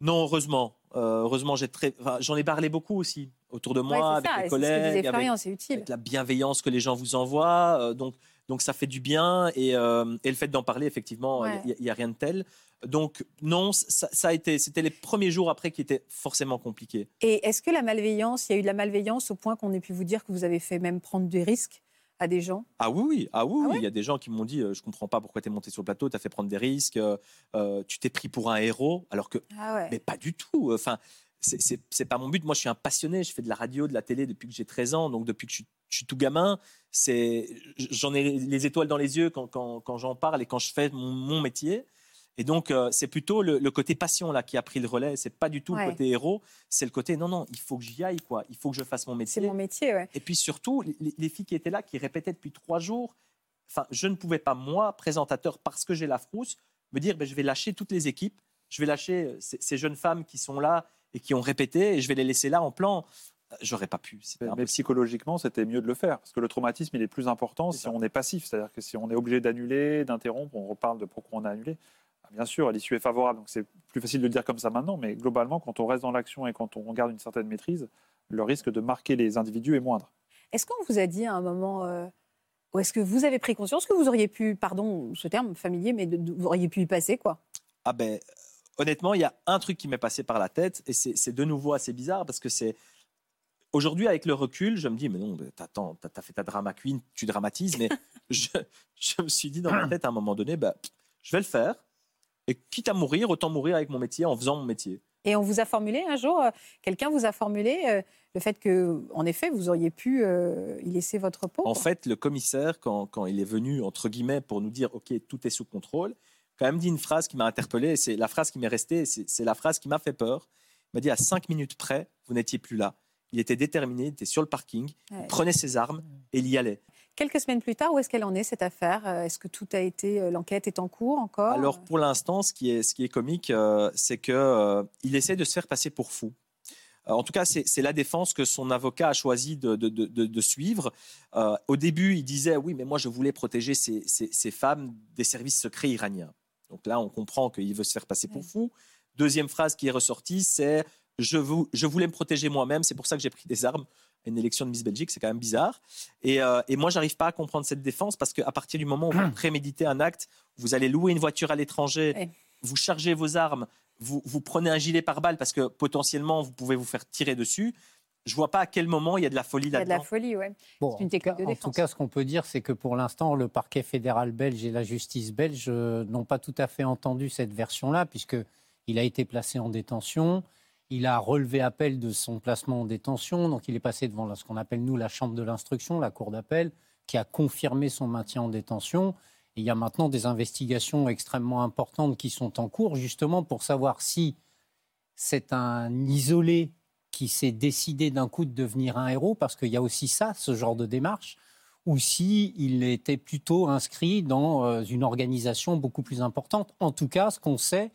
Non, heureusement. Euh, heureusement, j'ai très, enfin, j'en ai parlé beaucoup aussi autour de moi, Ouais, avec ça, mes collègues, avec, utile. avec la bienveillance que les gens vous envoient. euh, donc, donc ça fait du bien. Et, euh, et le fait d'en parler, effectivement, il Ouais. n'y a, rien de tel. Donc non, ça, ça a été, c'était les premiers jours après qui étaient forcément compliqués. Et est-ce que la malveillance, il y a eu de la malveillance au point qu'on ait pu vous dire que vous avez fait même prendre des risques à des gens? Ah oui, ah oui, Ah oui. il y a des gens qui m'ont dit, euh, je comprends pas pourquoi tu es monté sur le plateau, tu as fait prendre des risques, euh, euh, tu t'es pris pour un héros, alors que, Ah ouais. mais pas du tout. Enfin, c'est- c'est c'est pas mon but. Moi, je suis un passionné. Je fais de la radio, de la télé depuis que j'ai 13 ans, donc depuis que je suis, je suis tout gamin. C'est, j'en ai les étoiles dans les yeux quand, quand, quand j'en parle et quand je fais mon, mon métier. Et donc, euh, c'est plutôt le, le côté passion là qui a pris le relais. C'est pas du tout Ouais. le côté héros. C'est le côté non, non, il faut que j'y aille, quoi. Il faut que je fasse mon C'est métier. mon métier, ouais. Et puis surtout, les, les filles qui étaient là, qui répétaient depuis trois jours, enfin, je ne pouvais pas, moi, présentateur, parce que j'ai la frousse, me dire, ben, je vais lâcher toutes les équipes, je vais lâcher euh, ces, ces jeunes femmes qui sont là et qui ont répété, et je vais les laisser là en plan. J'aurais pas pu. Mais, impossible. psychologiquement, c'était mieux de le faire. Parce que le traumatisme, il est plus important si ça. on est passif. C'est-à-dire que si on est obligé d'annuler, d'interrompre, on reparle de pourquoi on a annulé. Ah, Bien sûr, l'issue est favorable, donc c'est plus facile de le dire comme ça maintenant, mais globalement, quand on reste dans l'action et quand on garde une certaine maîtrise, le risque de marquer les individus est moindre. Est-ce qu'on vous a dit à un moment, euh, ou est-ce que vous avez pris conscience que vous auriez pu, pardon ce terme familier, mais de- de- vous auriez pu y passer, quoi? Ah ben, honnêtement, il y a un truc qui m'est passé par la tête, et c'est de nouveau assez bizarre, parce que c'est... Aujourd'hui, avec le recul, je me dis, mais non, t'attends, t'as fait ta drama queen, tu dramatises, mais je, je me suis dit dans ma tête à un moment donné, bah, je vais le faire, et quitte à mourir, autant mourir avec mon métier, en faisant mon métier. Et on vous a formulé un jour, euh, quelqu'un vous a formulé euh, le fait que, en effet, vous auriez pu euh, y laisser votre peau. En fait, le commissaire, quand, quand il est venu, entre guillemets, pour nous dire, OK, tout est sous contrôle, quand même dit une phrase qui m'a interpellé, et c'est la phrase qui m'est restée, c'est la phrase qui m'a fait peur. Il m'a dit, à cinq minutes près, vous n'étiez plus là. Il était déterminé, il était sur le parking, Ouais. il prenait ses armes et il y allait. Quelques semaines plus tard, où est-ce qu'elle en est cette affaire? Euh, Est-ce que tout a été, euh, l'enquête est en cours encore? Alors pour l'instant, ce qui est, ce qui est comique, euh, c'est que euh, il essaie de se faire passer pour fou. Euh, en tout cas, c'est la défense que son avocat a choisi de, de- de- suivre. Au début, il disait oui, mais moi je voulais protéger ces, ces- ces femmes des services secrets iraniens. Donc là, on comprend qu'il veut se faire passer pour fou. Deuxième phrase qui est ressortie, c'est je, vou- je voulais me protéger moi-même, c'est pour ça que j'ai pris des armes. Une élection de Miss Belgique, c'est quand même bizarre. Et, euh, et moi, j'arrive pas à comprendre cette défense parce qu'à partir du moment où vous préméditez un acte, vous allez louer une voiture à l'étranger, vous chargez vos armes, vous, vous prenez un gilet pare-balles parce que potentiellement vous pouvez vous faire tirer dessus. Je vois pas à quel moment il y a de la folie Il y a de la là-dedans. folie. Bon, C'est une en, tout technique cas, de en tout défense. cas, ce qu'on peut dire, c'est que pour l'instant, le parquet fédéral belge et la justice belge euh, n'ont pas tout à fait entendu cette version-là, puisqu'il a été placé en détention. Il a relevé appel de son placement en détention, donc il est passé devant ce qu'on appelle, nous, la chambre de l'instruction, la cour d'appel, qui a confirmé son maintien en détention. Et il y a maintenant des investigations extrêmement importantes qui sont en cours, justement pour savoir si c'est un isolé qui s'est décidé d'un coup de devenir un héros, parce qu'il y a aussi ça, ce genre de démarche, ou si il était plutôt inscrit dans euh, une organisation beaucoup plus importante. En tout cas, ce qu'on sait,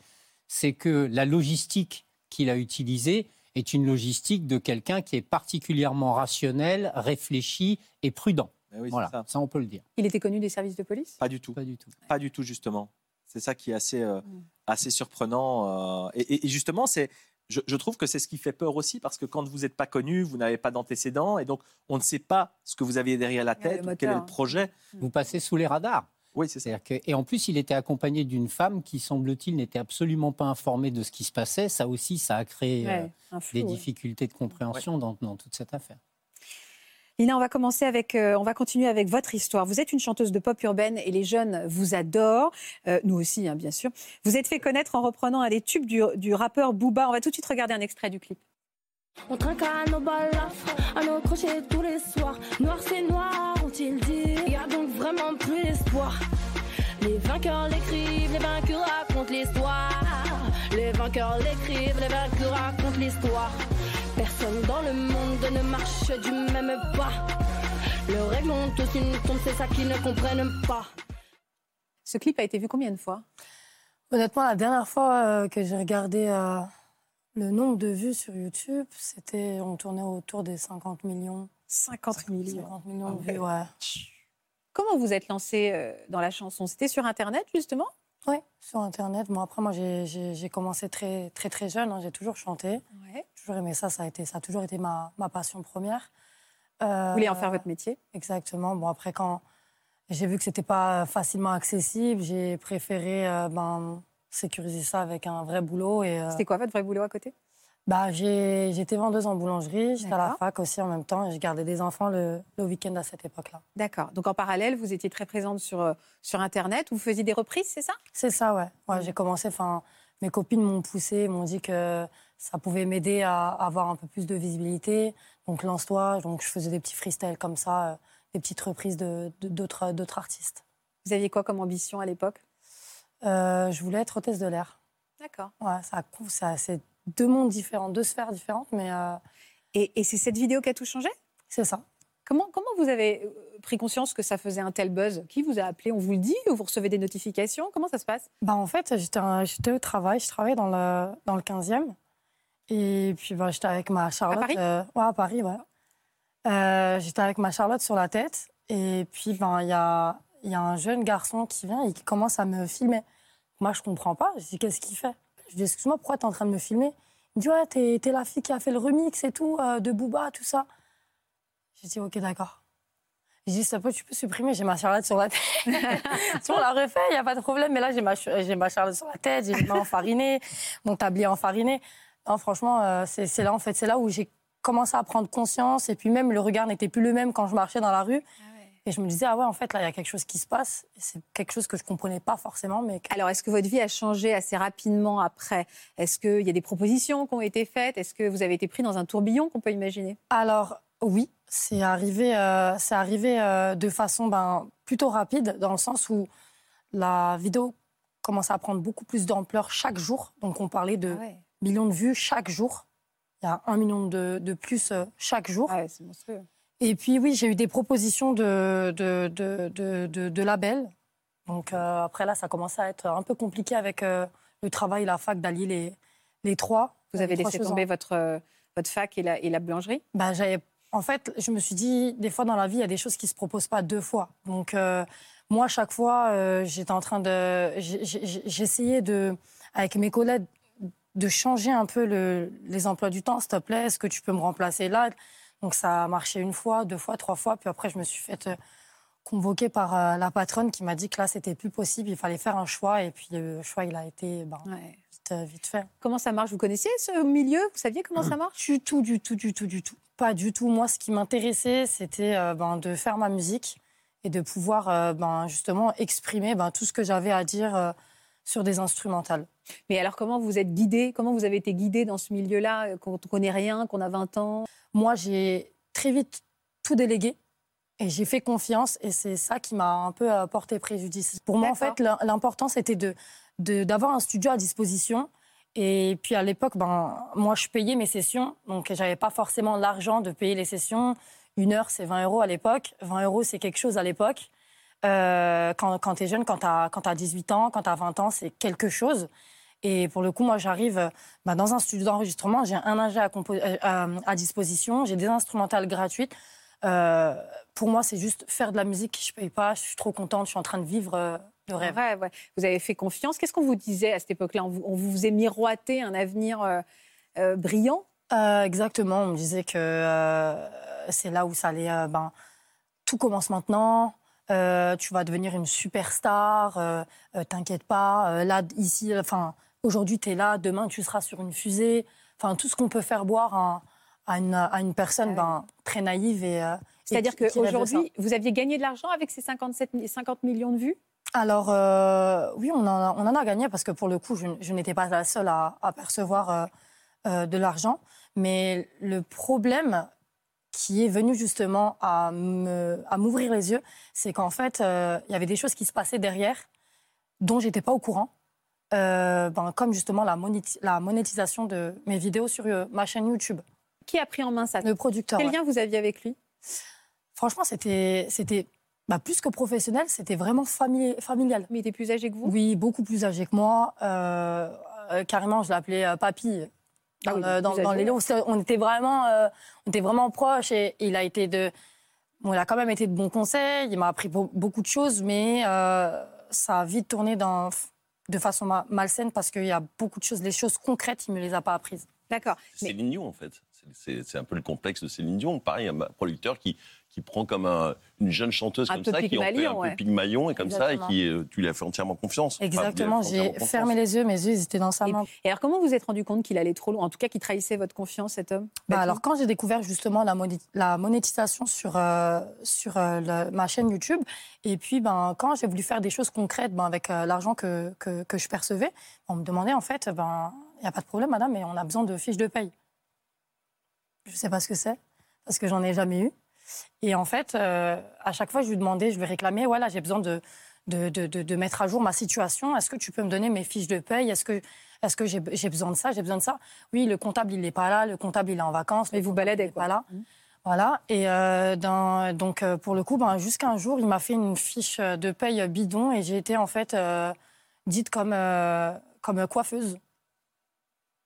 c'est que la logistique qu'il a utilisée est une logistique de quelqu'un qui est particulièrement rationnel, réfléchi et prudent. Mais oui, c'est voilà, ça. ça on peut le dire. Il était connu des services de police? Pas du tout. Pas du tout. Pas du tout, justement. C'est ça qui est assez, euh, Mm. assez surprenant. euh, et justement, c'est, je, je trouve que c'est ce qui fait peur aussi, parce que quand vous n'êtes pas connu, vous n'avez pas d'antécédents, et donc on ne sait pas ce que vous aviez derrière la tête, ou quel est le projet. Vous passez sous les radars. Oui, c'est ça. C'est-à-dire que- et en plus, il était accompagné d'une femme qui, semble-t-il, n'était absolument pas informée de ce qui se passait. Ça aussi, ça a créé euh, Ouais, un flou, des ouais. difficultés de compréhension dans, dans toute cette affaire. Lina, on va commencer avec, euh, on va continuer avec votre histoire. Vous êtes une chanteuse de pop urbaine et les jeunes vous adorent, Euh, nous aussi, hein, bien sûr. Vous êtes fait connaître en reprenant un des tubes du, du rappeur Booba. On va tout de suite regarder un extrait du clip. On trinque à nos balafres, à nos crochets tous les soirs. Noir c'est noir, ont-ils dit Y a donc vraiment plus d'espoir. Les vainqueurs l'écrivent, les vaincus racontent l'histoire. Les vainqueurs l'écrivent, les vaincus racontent l'histoire. Personne dans le monde ne marche du même pas. Le règles ont tous une tombe, c'est ça qu'ils ne comprennent pas. Ce clip a été vu combien de fois? Honnêtement, la dernière fois euh, que j'ai regardé euh, le nombre de vues sur YouTube, c'était on tournait autour des 50 millions. 50 millions. 50 millions de vues, ouais. Comment vous êtes lancé euh, dans la chanson? C'était sur Internet, justement? Oui, sur Internet. Bon, après, moi, j'ai- commencé très, très, très jeune. hein. J'ai toujours chanté. Ouais. Toujours aimé ça. Ça a, été, ça a toujours été ma, ma passion première. Euh, Vous voulez en faire votre métier? Exactement. Bon, après, quand j'ai vu que c'était pas facilement accessible, j'ai préféré euh, ben, sécuriser ça avec un vrai boulot. Et, euh, C'était quoi votre vrai boulot à côté? Bah, j'étais vendeuse en boulangerie, j'étais à la fac aussi en même temps et je gardais des enfants le, le week-end à cette époque-là. D'accord. Donc en parallèle, vous étiez très présente sur, euh, sur Internet. Vous faisiez des reprises, c'est ça? C'est ça, ouais. ouais j'ai commencé, enfin, mes copines m'ont poussé, m'ont dit que ça pouvait m'aider à avoir un peu plus de visibilité. Donc lance-toi, donc je faisais des petits freestyles comme ça, euh, des petites reprises de- de- d'autres d'autres artistes. Vous aviez quoi comme ambition à l'époque? Euh, je voulais être hôtesse de l'air. D'accord. Ouais, ça, ça- c'est deux mondes différents, deux sphères différentes, mais euh, Et, et c'est cette vidéo qui a tout changé? C'est ça. Comment, comment vous avez euh, pris conscience que ça faisait un tel buzz? Qui vous a appelé? On vous le dit Ou vous recevez des notifications? Comment ça se passe? Bah, en fait, j'étais au travail, je travaillais dans le, dans le 15e. Et puis, bah, j'étais avec ma Charlotte. Paris? euh, ouais, à Paris, ouais. Euh, j'étais avec ma Charlotte sur la tête. Et puis, ben, il y a, y a un jeune garçon qui vient et qui commence à me filmer. Moi, je comprends pas. Je dis, qu'est-ce qu'il fait? Je dis, excuse-moi, pourquoi tu es en train de me filmer? Il me dit, ouais, t'es es la fille qui a fait le remix et tout, euh, de Booba, tout ça. J'ai dit, ok, d'accord. Je dis, ça peut, tu peux supprimer, j'ai ma Charlotte sur la tête. on la refait, il n'y a pas de problème. Mais là, j'ai ma, j'ai ma Charlotte sur la tête, j'ai les mains enfarinées, mon tablier enfariné. Non, franchement, euh, c'est c'est là, en fait, c'est là où j'ai commencé à prendre conscience. Et puis même, le regard n'était plus le même quand je marchais dans la rue. Et je me disais, ah ouais, en fait, là, il y a quelque chose qui se passe. C'est quelque chose que je comprenais pas forcément, mais Alors, est-ce que votre vie a changé assez rapidement après? Est-ce qu'il y a des propositions qui ont été faites? Est-ce que vous avez été pris dans un tourbillon qu'on peut imaginer? Alors, oui, c'est arrivé, euh, c'est arrivé euh, de façon ben, plutôt rapide, dans le sens où la vidéo commence à prendre beaucoup plus d'ampleur chaque jour. Donc, on parlait de Ah ouais. millions de vues chaque jour. Il y a un million de, de plus euh, chaque jour. Ah ouais, c'est monstrueux. Et puis, oui, j'ai eu des propositions de, de, de, de, labels. Donc, euh, après, là, ça commençait à être un peu compliqué avec euh, le travail, la fac, d'allier les, les trois. Vous avez laissé tomber votre, euh, votre fac et la, et la boulangerie? Bah, j'avais, en fait, je me suis dit, des fois dans la vie, il y a des choses qui se proposent pas deux fois. Donc, euh, moi, chaque fois, j'étais en train de. J'essayais de, avec mes collègues, de changer un peu le, les emplois du temps, s'il te plaît. Est-ce que tu peux me remplacer là? Donc, ça a marché une fois, deux fois, trois fois. Puis après, je me suis fait convoquer par euh, la patronne qui m'a dit que là, c'était plus possible. Il fallait faire un choix. Et puis, le choix, il a été ben, Ouais. vite, euh, vite fait. Comment ça marche? Vous connaissiez ce milieu? Vous saviez comment ça marche? Du tout, du tout, du tout, du tout. Pas du tout. Moi, ce qui m'intéressait, c'était euh, ben, de faire ma musique et de pouvoir euh, ben, justement exprimer tout ce que j'avais à dire euh, sur des instrumentales. Mais alors, comment vous êtes guidé Comment vous avez été guidé dans ce milieu-là euh, Quand on connaît rien, qu'on a 20 ans? Moi, j'ai très vite tout délégué et j'ai fait confiance et c'est ça qui m'a un peu euh, porté préjudice. Pour moi, en fait, l'im- l'important, c'était de de- d'avoir un studio à disposition. Et puis à l'époque, ben, moi, je payais mes sessions, donc j'avais pas forcément l'argent de payer les sessions. Une heure, c'est 20 euros à l'époque. 20 euros, c'est quelque chose à l'époque. Euh, quand quand tu es jeune, quand tu as, 18 ans, quand tu as 20 ans, c'est quelque chose. Et pour le coup, moi, j'arrive bah, dans un studio d'enregistrement, j'ai un ingé à, euh, à- à disposition, j'ai des instrumentales gratuites. Euh, pour moi, c'est juste faire de la musique. Je paye pas, je suis trop contente, je suis en train de vivre euh, le rêve. Ouais, ouais. Vous avez fait confiance. Qu'est-ce qu'on vous disait à cette époque-là? On vous, on vous faisait miroiter un avenir euh, brillant? Exactement, on me disait que c'est là où ça allait. ben, tout commence maintenant. Euh, tu vas devenir une superstar. euh, euh, T'inquiète pas. là, ici, enfin, aujourd'hui, tu es là. Demain, tu seras sur une fusée. Enfin, tout ce qu'on peut faire boire à, à une, à une personne Ah ben, très naïve et. et C'est-à dire qui- qui rêve de ça. qu'aujourd'hui, vous aviez gagné de l'argent avec ces 57, mi- 50 millions de vues? Alors, oui, on en, a, on en a gagné parce que pour le coup, je, je n'étais pas la seule à, à percevoir de l'argent. Mais le problème qui est venu justement à m'ouvrir les yeux, c'est qu'en fait, euh, il y avait des choses qui se passaient derrière dont j'étais pas au courant. Euh, ben, comme justement la, monéti- la monétisation de mes vidéos sur euh, ma chaîne YouTube. Qui a pris en main ça? Le producteur. Quel ouais. lien vous aviez avec lui? Franchement, c'était c'était bah, plus que professionnel, c'était vraiment famili- familial. Mais il était plus âgé que vous? Oui, beaucoup plus âgé que moi. Euh, euh, carrément, je l'appelais euh, papy. Ah Dans, oui, les lots, on était vraiment, euh, on était vraiment proches et il a été de, bon, il a quand même été de bons conseils. Il m'a appris beau- beaucoup de choses, mais euh, ça a vite tourné dans, de façon ma- malsaine parce qu'il y a beaucoup de choses, les choses concrètes, il me les a pas apprises. D'accord. C'est Mais en fait. C'est un peu le complexe de Céline Dion. Pareil, un producteur qui, qui prend comme un- une jeune chanteuse Un comme ça, qui en fait un Pygmalion, peu ouais. Pygmalion et comme ça, et qui euh, tu lui as fait entièrement confiance. Vous Exactement, j'ai fermé les yeux, mes yeux ils étaient dans sa main. et alors, comment vous êtes rendu compte qu'il allait trop loin En tout cas, qu'il trahissait votre confiance, cet homme Bah alors quand j'ai découvert justement la, moné- la monétisation sur, euh, sur euh, le- ma chaîne YouTube, et puis ben, quand j'ai voulu faire des choses concrètes ben, avec euh, l'argent que, que, que je percevais, on me demandait en fait, ben, il n'y a pas de problème madame, mais on a besoin de fiches de paye. Je ne sais pas ce que c'est, parce que j'en ai jamais eu. Et en fait, euh, à chaque fois, je lui demandais, je lui réclamais, voilà, j'ai besoin de, de, de, de- mettre à jour ma situation. Est-ce que tu peux me donner mes fiches de paye? Est-ce que, est-ce que j'ai besoin de ça? J'ai besoin de ça Oui, le comptable, il n'est pas là. Le comptable, il est en vacances. Mais vous baladez, il est quoi. pas là. Mhm. Voilà. Et euh, dans- donc, euh, pour le coup, ben, jusqu'à un jour, il m'a fait une fiche de paye bidon et j'ai été en fait dite comme, comme coiffeuse.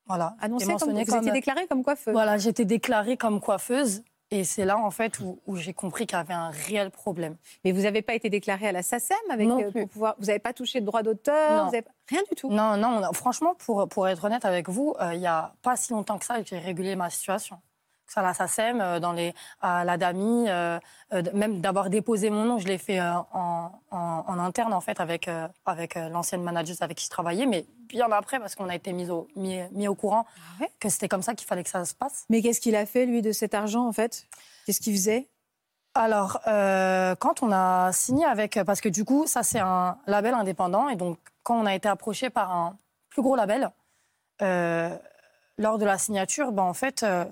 Voilà. Annoncé comme, vous étiez déclarée comme coiffeuse. voilà, j'étais déclarée comme coiffeuse. Et c'est là, en fait, où, où j'ai compris qu'il y avait un réel problème. Mais vous n'avez pas été déclarée à la SACEM avec, Non euh, plus. pour pouvoir. Vous n'avez pas touché de droit d'auteur avez Rien du tout. Non, non, a- franchement, pour, pour être honnête avec vous, euh, il n'y a pas si longtemps que ça que j'ai régulé ma situation. À la SACEM, dans les, à la DAMI, euh, euh, même d'avoir déposé mon nom, je l'ai fait euh, en, en- en interne, en fait, avec, avec l'ancienne manager avec qui je travaillais, mais bien après, parce qu'on a été mis au, mis, mis au courant ouais? que c'était comme ça qu'il fallait que ça se passe. Mais qu'est-ce qu'il a fait, lui, de cet argent, en fait? Qu'est-ce qu'il faisait? Alors, euh, quand on a signé avec, parce que du coup, ça c'est un label indépendant, et donc quand on a été approché par un plus gros label, euh, lors de la signature, ben, en fait, euh,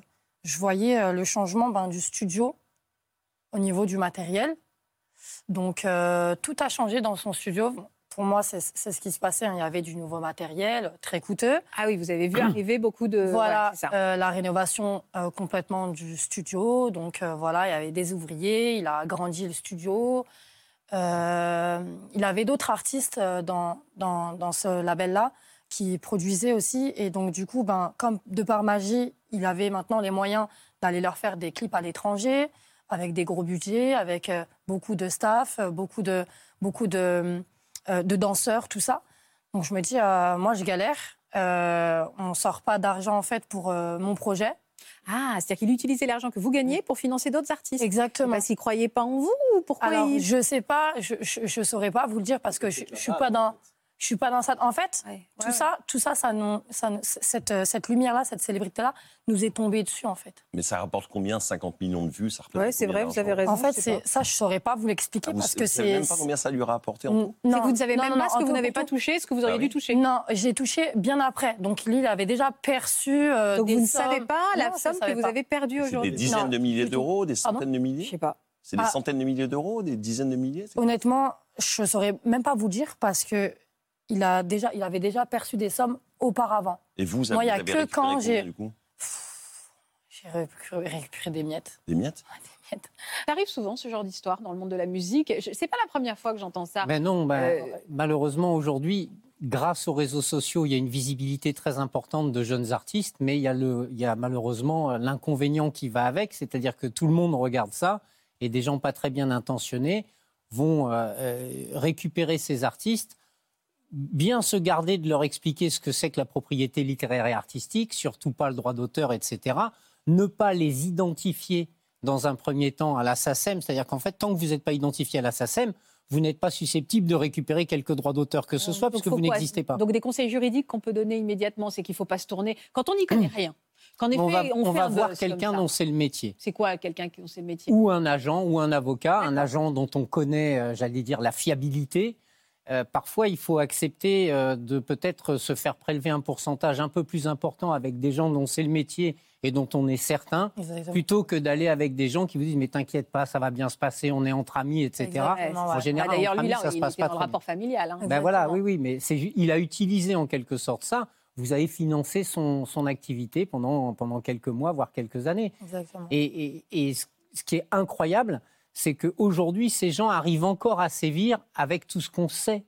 je voyais euh, le changement ben, du studio au niveau du matériel. Donc, euh, tout a changé dans son studio. Pour moi, c'est ce qui se passait. hein. Il y avait du nouveau matériel, très coûteux. Ah oui, vous avez vu arriver beaucoup de. Voilà, Ouais, euh, la rénovation euh, complètement du studio. Donc voilà, il y avait des ouvriers, il a agrandi le studio. Il avait d'autres artistes dans, dans, dans ce label-là qui produisaient aussi. Et donc du coup, ben, comme de par magie, il avait maintenant les moyens d'aller leur faire des clips à l'étranger, avec des gros budgets, avec euh, beaucoup de staff, euh, beaucoup de, beaucoup de, euh, de danseurs, tout ça. Donc je me dis, euh, moi je galère. Euh, on ne sort pas d'argent en fait pour euh, mon projet. Ah, c'est-à-dire qu'il utilisait l'argent que vous gagnez pour financer d'autres artistes. Exactement. Parce qu'il croyait pas en vous ou pourquoi Alors il... je sais pas, je, je saurais pas vous le dire parce que je, je suis pas dans, je suis pas dans ça. En fait, Ouais, tout ouais, ça, tout ça, ça, nous- ça cette, euh, cette lumière-là, cette célébrité-là, nous est tombée dessus en fait. Mais ça rapporte combien? 50 millions de vues ça représente Ouais, c'est vrai, vous avez raison. En fait, je ça, je saurais pas vous l'expliquer Ah, vous, parce vous que savez c'est. même pas combien ça lui a rapporté en tout C'est que vous ne savez Non, même non, pas non, ce que vous n'avez pas touché, ce que vous auriez Ah dû oui. toucher. Non, j'ai touché bien après. Donc lui, il avait déjà perçu. euh, Donc des vous ne savez pas la Non, je somme que vous avez perdue C'est des aujourd'hui? dizaines Non, de milliers d'euros, des centaines de Je milliers sais pas. C'est des Ah. centaines de milliers d'euros, des dizaines de milliers Honnêtement, je saurais même pas vous dire parce que il a déjà, il avait déjà perçu des sommes auparavant. Et vous, ça, Moi, il y vous a avez que récupéré quand combien, j'ai- du coup? J'ai récupéré, des miettes. Des miettes? Des miettes. Ça arrive souvent ce genre d'histoire dans le monde de la musique. C'est pas la première fois que j'entends ça. Ben non, ben, Euh, malheureusement aujourd'hui, grâce aux réseaux sociaux, il y a une visibilité très importante de jeunes artistes, mais il y a, le, il y a malheureusement l'inconvénient qui va avec, c'est-à-dire que tout le monde regarde ça et des gens pas très bien intentionnés vont euh, euh, récupérer ces artistes, bien se garder de leur expliquer ce que c'est que la propriété littéraire et artistique, surtout pas le droit d'auteur, etc. Ne pas les identifier dans un premier temps à la SACEM, c'est-à-dire qu'en fait, tant que vous n'êtes pas identifié à la SACEM, vous n'êtes pas susceptible de récupérer quelques droits d'auteur que ce soit, Donc, puisque faut vous n'existez pas. Donc des conseils juridiques qu'on peut donner immédiatement, c'est qu'il ne faut pas se tourner quand on n'y connaît rien. Effet, on va, on, on fait va voir quelqu'un dont c'est le métier. C'est quoi quelqu'un qui sait le métier? Ou un agent, ou un avocat, un agent dont on connaît, euh, j'allais dire, la fiabilité. Euh, parfois, il faut accepter euh, de peut-être se faire prélever un pourcentage un peu plus important avec des gens dont c'est le métier et dont on est certain, Exactement. plutôt que d'aller avec des gens qui vous disent mais t'inquiète pas, ça va bien se passer, on est entre amis, etc. Exactement, En ouais. général, Ah, D'ailleurs, lui, là, ça se il passe était pas dans le rapport familial. hein. Ben voilà, oui, oui, mais il a utilisé en quelque sorte ça. Vous avez financé son, son activité pendant, pendant quelques mois, voire quelques années. Exactement. Et, et- et ce ce qui est incroyable, c'est qu'aujourd'hui, ces gens arrivent encore à sévir avec tout ce qu'on sait.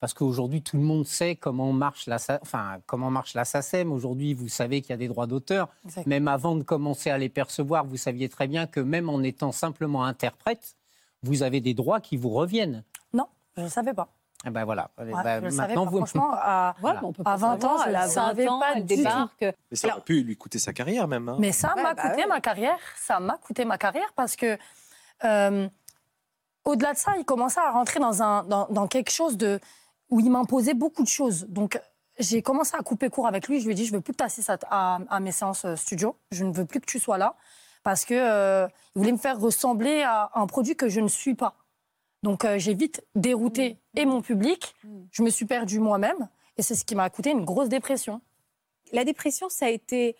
Parce qu'aujourd'hui, tout le monde sait comment marche la, enfin, comment marche la SACEM. Aujourd'hui, vous savez qu'il y a des droits d'auteur. Même avant de commencer à les percevoir, vous saviez très bien que même en étant simplement interprète, vous avez des droits qui vous reviennent. Non, je ne savais pas. Eh ben voilà. Ouais, Bah, je le savais maintenant, pas. vous- Franchement, à, peut à pas 20 ans, elle a la 20 savais ans, pas tout. débarque. Mais ça aurait pu lui coûter sa carrière même. hein. Mais ça Ouais, m'a bah coûté ouais. ma carrière. Ça m'a coûté ma carrière parce que, euh, au-delà de ça, il commençait à rentrer dans, un, dans, dans quelque chose de, où il m'imposait beaucoup de choses. Donc, j'ai commencé à couper court avec lui. Je lui ai dit, je veux plus que tu assistes à, à- à mes séances euh, studio. Je ne veux plus que tu sois là. Parce que euh, il voulait me faire ressembler à un produit que je ne suis pas. Donc, euh, j'ai vite dérouté et mon public. Mm. Je me suis perdue moi-même. Et c'est ce qui m'a coûté une grosse dépression. La dépression, ça a été.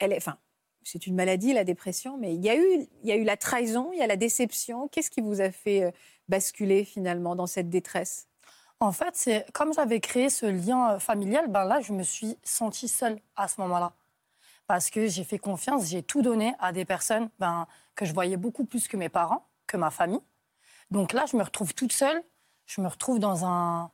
Elle est, enfin, c'est une maladie, la dépression, mais il y, a eu, il y a eu la trahison, il y a la déception. Qu'est-ce qui vous a fait euh, basculer finalement dans cette détresse? En fait, c'est comme j'avais créé ce lien euh, familial, ben là, je me suis sentie seule à ce moment-là. Parce que j'ai fait confiance, j'ai tout donné à des personnes ben, que je voyais beaucoup plus que mes parents, que ma famille. Donc là, je me retrouve toute seule. Je me retrouve dans un,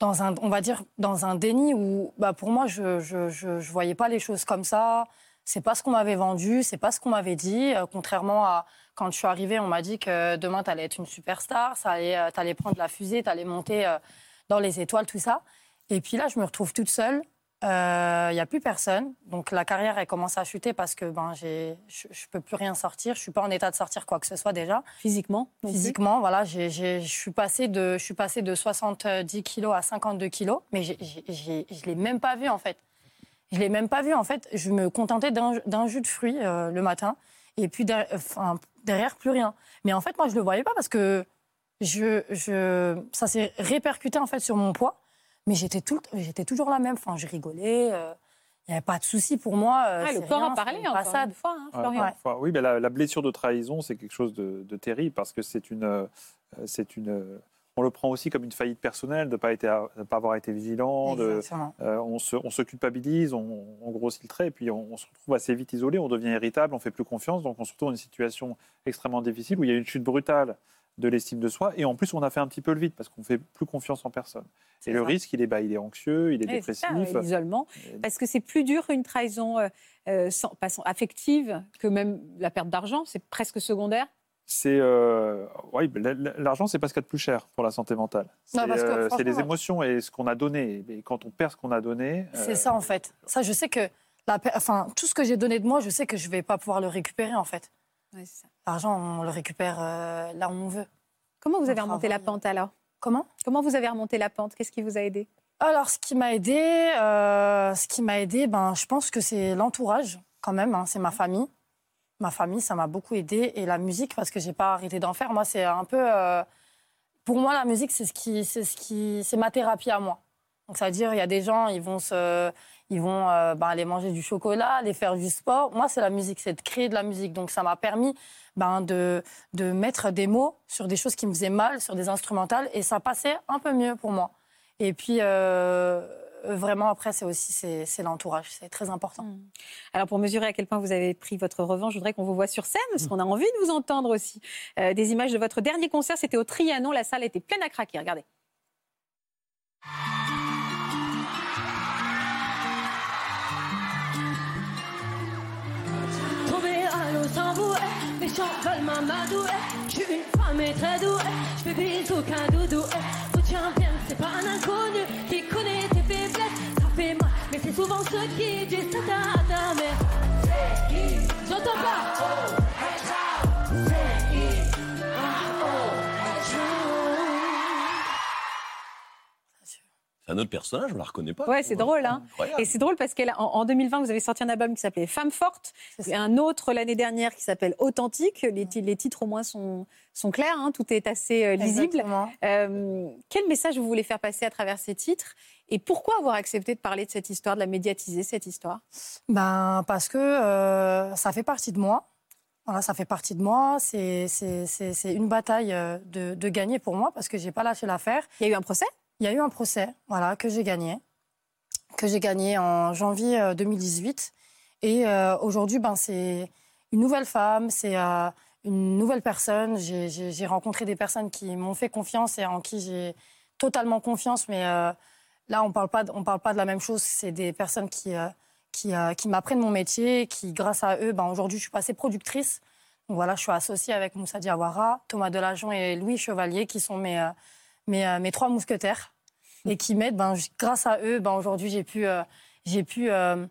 dans un, on va dire, dans un déni où, bah, pour moi, je, je, je, je voyais pas les choses comme ça. C'est pas ce qu'on m'avait vendu, c'est pas ce qu'on m'avait dit. Euh, contrairement à quand je suis arrivée, on m'a dit que demain, tu allais être une superstar, allait, euh, t'allais prendre la fusée, tu allais monter euh, dans les étoiles, tout ça. Et puis là, je me retrouve toute seule. Il n'y a plus personne. Donc la carrière, elle commence à chuter parce que ben, j'ai- je ne peux plus rien sortir. Je suis pas en état de sortir quoi que ce soit déjà. Physiquement plus Physiquement, voilà, je suis passée de, je suis passée de 70 kilos à 52 kilos, mais je l'ai même pas vu en fait. Je l'ai même pas vu en fait. Je me contentais d'un jus de fruits euh, le matin et puis der- enfin, derrière plus rien. Mais en fait, moi, je le voyais pas parce que je, je, ça s'est répercuté en fait sur mon poids. Mais j'étais tout, j'étais toujours la même. Enfin, je rigolais. euh, Il n'y avait pas de souci pour moi. euh, Ah, Le corps rien, a parlé encore passade. une fois, hein, Florian. Ouais. oui, mais la, la blessure de trahison, c'est quelque chose de, de terrible parce que c'est une, euh, c'est une, euh, on le prend aussi comme une faillite personnelle de ne pas, pas avoir été vigilant. De, euh, on, se, on se culpabilise, on, on grossit le trait, et puis on, on se retrouve assez vite isolé, on devient irritable, on fait plus confiance, donc on se retrouve dans une situation extrêmement difficile où il y a une chute brutale de l'estime de soi, et en plus on a fait un petit peu le vide parce qu'on fait plus confiance en personne. Et le risque, il est, bah, il est anxieux, il est ça, dépressif. l'isolement. Parce que c'est plus dur une trahison euh, euh, sans- pas sans- affective que même la perte d'argent. C'est presque secondaire. C'est euh, ouais, l- l- l'argent, c'est pas ce qu'il y a de plus cher pour la santé mentale. C'est Non, parce que euh, c'est les émotions et ce qu'on a donné. Et quand on perd ce qu'on a donné, C'est euh, ça en fait. Ça, je sais que la, enfin, tout ce que j'ai donné de moi, je sais que je vais pas pouvoir le récupérer en fait. C'est ça. L'argent, on le récupère euh, là où on veut. Comment vous avez remonté la pente alors? Comment? Comment vous avez remonté la pente? Qu'est-ce qui vous a aidé? Alors, ce qui m'a aidé, euh, ce qui m'a aidé, ben, je pense que c'est l'entourage quand même. hein, c'est ma famille. Ma famille, ça m'a beaucoup aidé et la musique parce que j'ai pas arrêté d'en faire. Moi, c'est un peu, euh, pour moi, la musique, c'est ce qui, c'est ce qui, c'est ma thérapie à moi. Donc, ça veut dire, il y a des gens, ils vont se, ils vont euh, ben, aller manger du chocolat, aller faire du sport. Moi, c'est la musique, c'est de créer de la musique. Donc, ça m'a permis ben, de, de mettre des mots sur des choses qui me faisaient mal, sur des instrumentales, et ça passait un peu mieux pour moi. Et puis, euh, vraiment, après, c'est aussi c'est, l'entourage, c'est très important. Alors pour mesurer à quel point vous avez pris votre revanche, je voudrais qu'on vous voit sur scène, parce qu'on a envie de vous entendre aussi. Euh, des images de votre dernier concert, c'était au Trianon, la salle était pleine à craquer, regardez. Veulent m'amadouer. Je suis une femme et très douée, je fais bisous qu'un doudou. Retiens bien, c'est pas un inconnu qui connaît tes faiblesses. Ça fait mal, mais c'est souvent ceux qui disent ça un autre personnage, on la reconnaît pas. Ouais, c'est drôle, hein. Et c'est drôle parce qu'en en 2020, vous avez sorti un album qui s'appelait Femme forte, C'est et un autre l'année dernière qui s'appelle Authentique. Les, ti- les titres au moins sont, sont clairs, hein, tout est assez euh, lisible. Euh, quel message vous voulez faire passer à travers ces titres? Et pourquoi avoir accepté de parler de cette histoire, de la médiatiser, cette histoire? Ben, parce que euh, ça fait partie de moi. Voilà, ça fait partie de moi. C'est, une bataille de, de gagner pour moi parce que j'ai pas lâché l'affaire. Il y a eu un procès? Il y a eu un procès, voilà, que j'ai gagné, que j'ai gagné en janvier euh, 2018. Et euh, aujourd'hui, ben, c'est une nouvelle femme, c'est euh, une nouvelle personne. J'ai- rencontré des personnes qui m'ont fait confiance et en qui j'ai totalement confiance. Mais euh, là, on parle pas, de- parle pas de la même chose. C'est des personnes qui, euh, qui, euh, qui m'apprennent mon métier, qui, grâce à eux, ben, aujourd'hui, je suis passée productrice. Donc voilà, je suis associée avec Moussa Diawara, Thomas Delajon et Louis Chevalier, qui sont mes, euh, mes, euh, mes trois mousquetaires et qui m'aident. Ben, grâce à eux, ben, aujourd'hui, j'ai pu, euh, j'ai pu euh,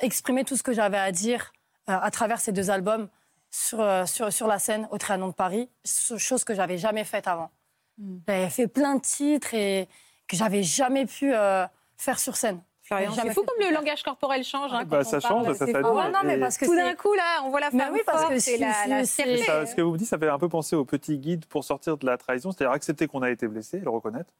exprimer tout ce que j'avais à dire à travers ces deux albums sur, sur, sur la scène au Trianon de Paris, chose que j'avais jamais faite avant. J'avais fait plein de titres et que j'avais jamais pu euh, faire sur scène. Florian, c'est fou comme le langage corporel change. hein, Bah, quand ça on parle, change, ça c'est s'annule. fou. Ah ouais, non, mais parce que Tout c'est- d'un coup, là, on voit la femme oui, parce forte que si- la, la. Ça- ce que vous dites, ça fait un peu penser au petit guide pour sortir de la trahison, c'est-à-dire accepter qu'on a été blessé, le reconnaître,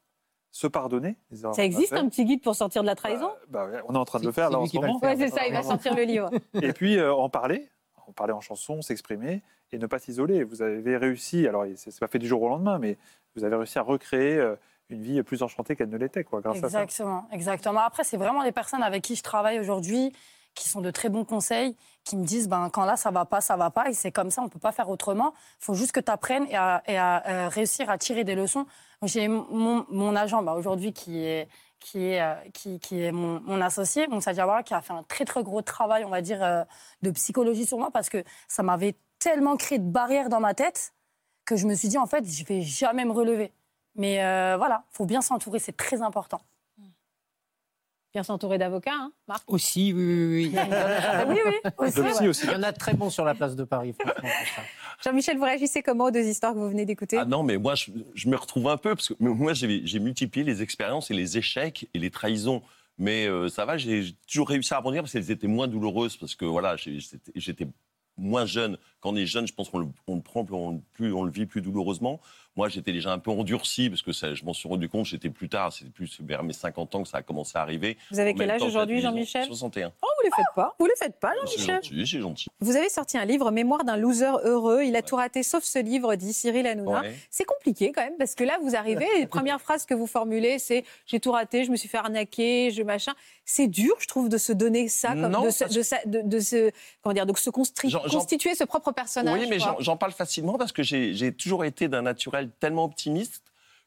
se pardonner. les Ça existe un petit guide pour sortir de la trahison? Bah, bah ouais, on est en train de le C'est- faire c'est là en ce moment. Ouais, c'est ça, il va sortir le livre. Et puis euh, en parler, en parler en chanson, s'exprimer et ne pas s'isoler. Vous avez réussi, alors c'est c'est pas fait du jour au lendemain, mais vous avez réussi à recréer euh, une vie plus enchantée qu'elle ne l'était, quoi, grâce à ça. Exactement, exactement. Après, c'est vraiment les personnes avec qui je travaille aujourd'hui qui sont de très bons conseils, qui me disent ben, quand là ça va pas, ça va pas, et c'est comme ça, on peut pas faire autrement. Il faut juste que tu apprennes et à, euh, réussir à tirer des leçons. J'ai mon, agent ben, aujourd'hui qui est, qui est, euh, qui, est mon, mon associé, Moussa Diawara, qui a fait un très très gros travail, on va dire, euh, de psychologie sur moi parce que ça m'avait tellement créé de barrières dans ma tête que je me suis dit en fait, je vais jamais me relever. Mais euh, voilà, faut bien s'entourer, c'est très important. Bien s'entourer d'avocats, hein, Marc? Aussi, oui, oui, oui. Il y en a- oui, oui, aussi, ouais. Il y en a de très bons sur la place de Paris, franchement. Jean-Michel, vous réagissez comment aux deux histoires que vous venez d'écouter? Ah non, mais moi, je, je me retrouve un peu, parce que moi, j'ai multiplié les expériences et les échecs et les trahisons. Mais euh, ça va, j'ai toujours réussi à rebondir parce qu'elles étaient moins douloureuses, parce que voilà, j'étais- j'étais moins jeune. Quand on est jeune, je pense qu'on le, on le prend plus on, plus, on le vit plus douloureusement. Moi, j'étais déjà un peu endurci, parce que ça, je m'en suis rendu compte, j'étais plus tard, c'était plus vers mes 50 ans que ça a commencé à arriver. Vous avez En quel âge aujourd'hui, Jean-Michel? 61. Oh, vous les faites pas. Vous les faites pas, C'est Jean-Michel? gentil, c'est gentil. Vous avez sorti un livre, Mémoire d'un loser heureux. Il a tout raté sauf ce livre, dit Cyril Hanouna. Ouais. C'est compliqué quand même, parce que là, vous arrivez, les premières phrases que vous formulez, c'est j'ai tout raté, je me suis fait arnaquer, je machin. C'est dur, je trouve, de se donner ça, comme Non, de, se, parce de, sa- de- de se, comment dire, donc se constri- J'en- j'en- constituer ce propre personnage. Oui, mais j'en- parle facilement parce que j'ai toujours été d'un naturel tellement optimiste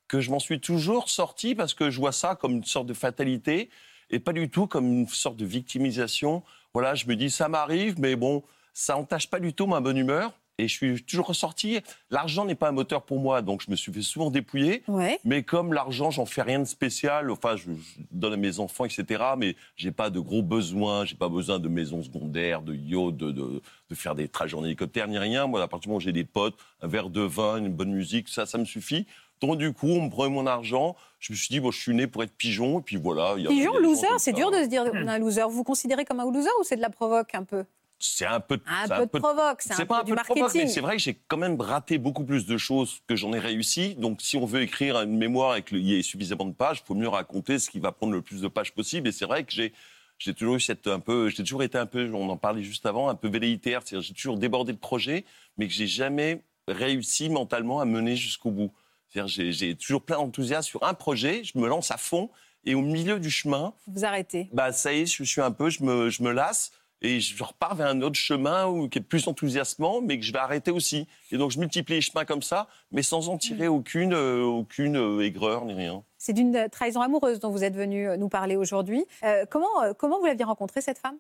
que je m'en suis toujours sorti parce que je vois ça comme une sorte de fatalité et pas du tout comme une sorte de victimisation. Voilà, je me dis ça m'arrive, mais bon, ça entache pas du tout ma bonne humeur et je suis toujours ressorti. L'argent n'est pas un moteur pour moi, donc je me suis fait souvent dépouiller. Ouais. Mais comme l'argent, j'en fais rien de spécial. Enfin, je, je donne à mes enfants, etc. Mais j'ai pas de gros besoins. J'ai pas besoin de maisons secondaires, de yachts, de, de, de faire des trajets en hélicoptère ni rien. Moi, à partir du moment où j'ai des potes, un verre de vin, une bonne musique, ça, ça me suffit. Donc du coup, on me prenait mon argent. Je me suis dit, bon, je suis né pour être pigeon. Et puis voilà. y a- y a Pigeon, loser, c'est dur de se dire on est un loser. Vous vous considérez comme un loser ou c'est de la provoque un peu? C'est un peu. Un c'est peu de provoque, c'est un pas peu du de provoque, marketing. mais c'est vrai que j'ai quand même raté beaucoup plus de choses que j'en ai réussi. Donc, si on veut écrire une mémoire et qu'il y ait suffisamment de pages, il faut mieux raconter ce qui va prendre le plus de pages possible. Et c'est vrai que j'ai j'ai toujours eu cette un peu, j'ai toujours été un peu, on en parlait juste avant, un peu velléitaire. C'est-à-dire, j'ai toujours débordé de projets, mais que j'ai jamais réussi mentalement à mener jusqu'au bout. C'est-à-dire, j'ai- j'ai toujours plein d'enthousiasme sur un projet, je me lance à fond, et au milieu du chemin, Vous arrêtez. bah ça y est, je suis un peu, je me, je me lasse et je repars vers un autre chemin où, qui est plus enthousiasmant, mais que je vais arrêter aussi. Et donc je multiplie les chemins comme ça, mais sans en tirer aucune, euh, aucune euh, aigreur ni rien. C'est d'une euh, trahison amoureuse dont vous êtes venu nous parler aujourd'hui. Euh, comment, comment vous l'aviez rencontrée, cette femme?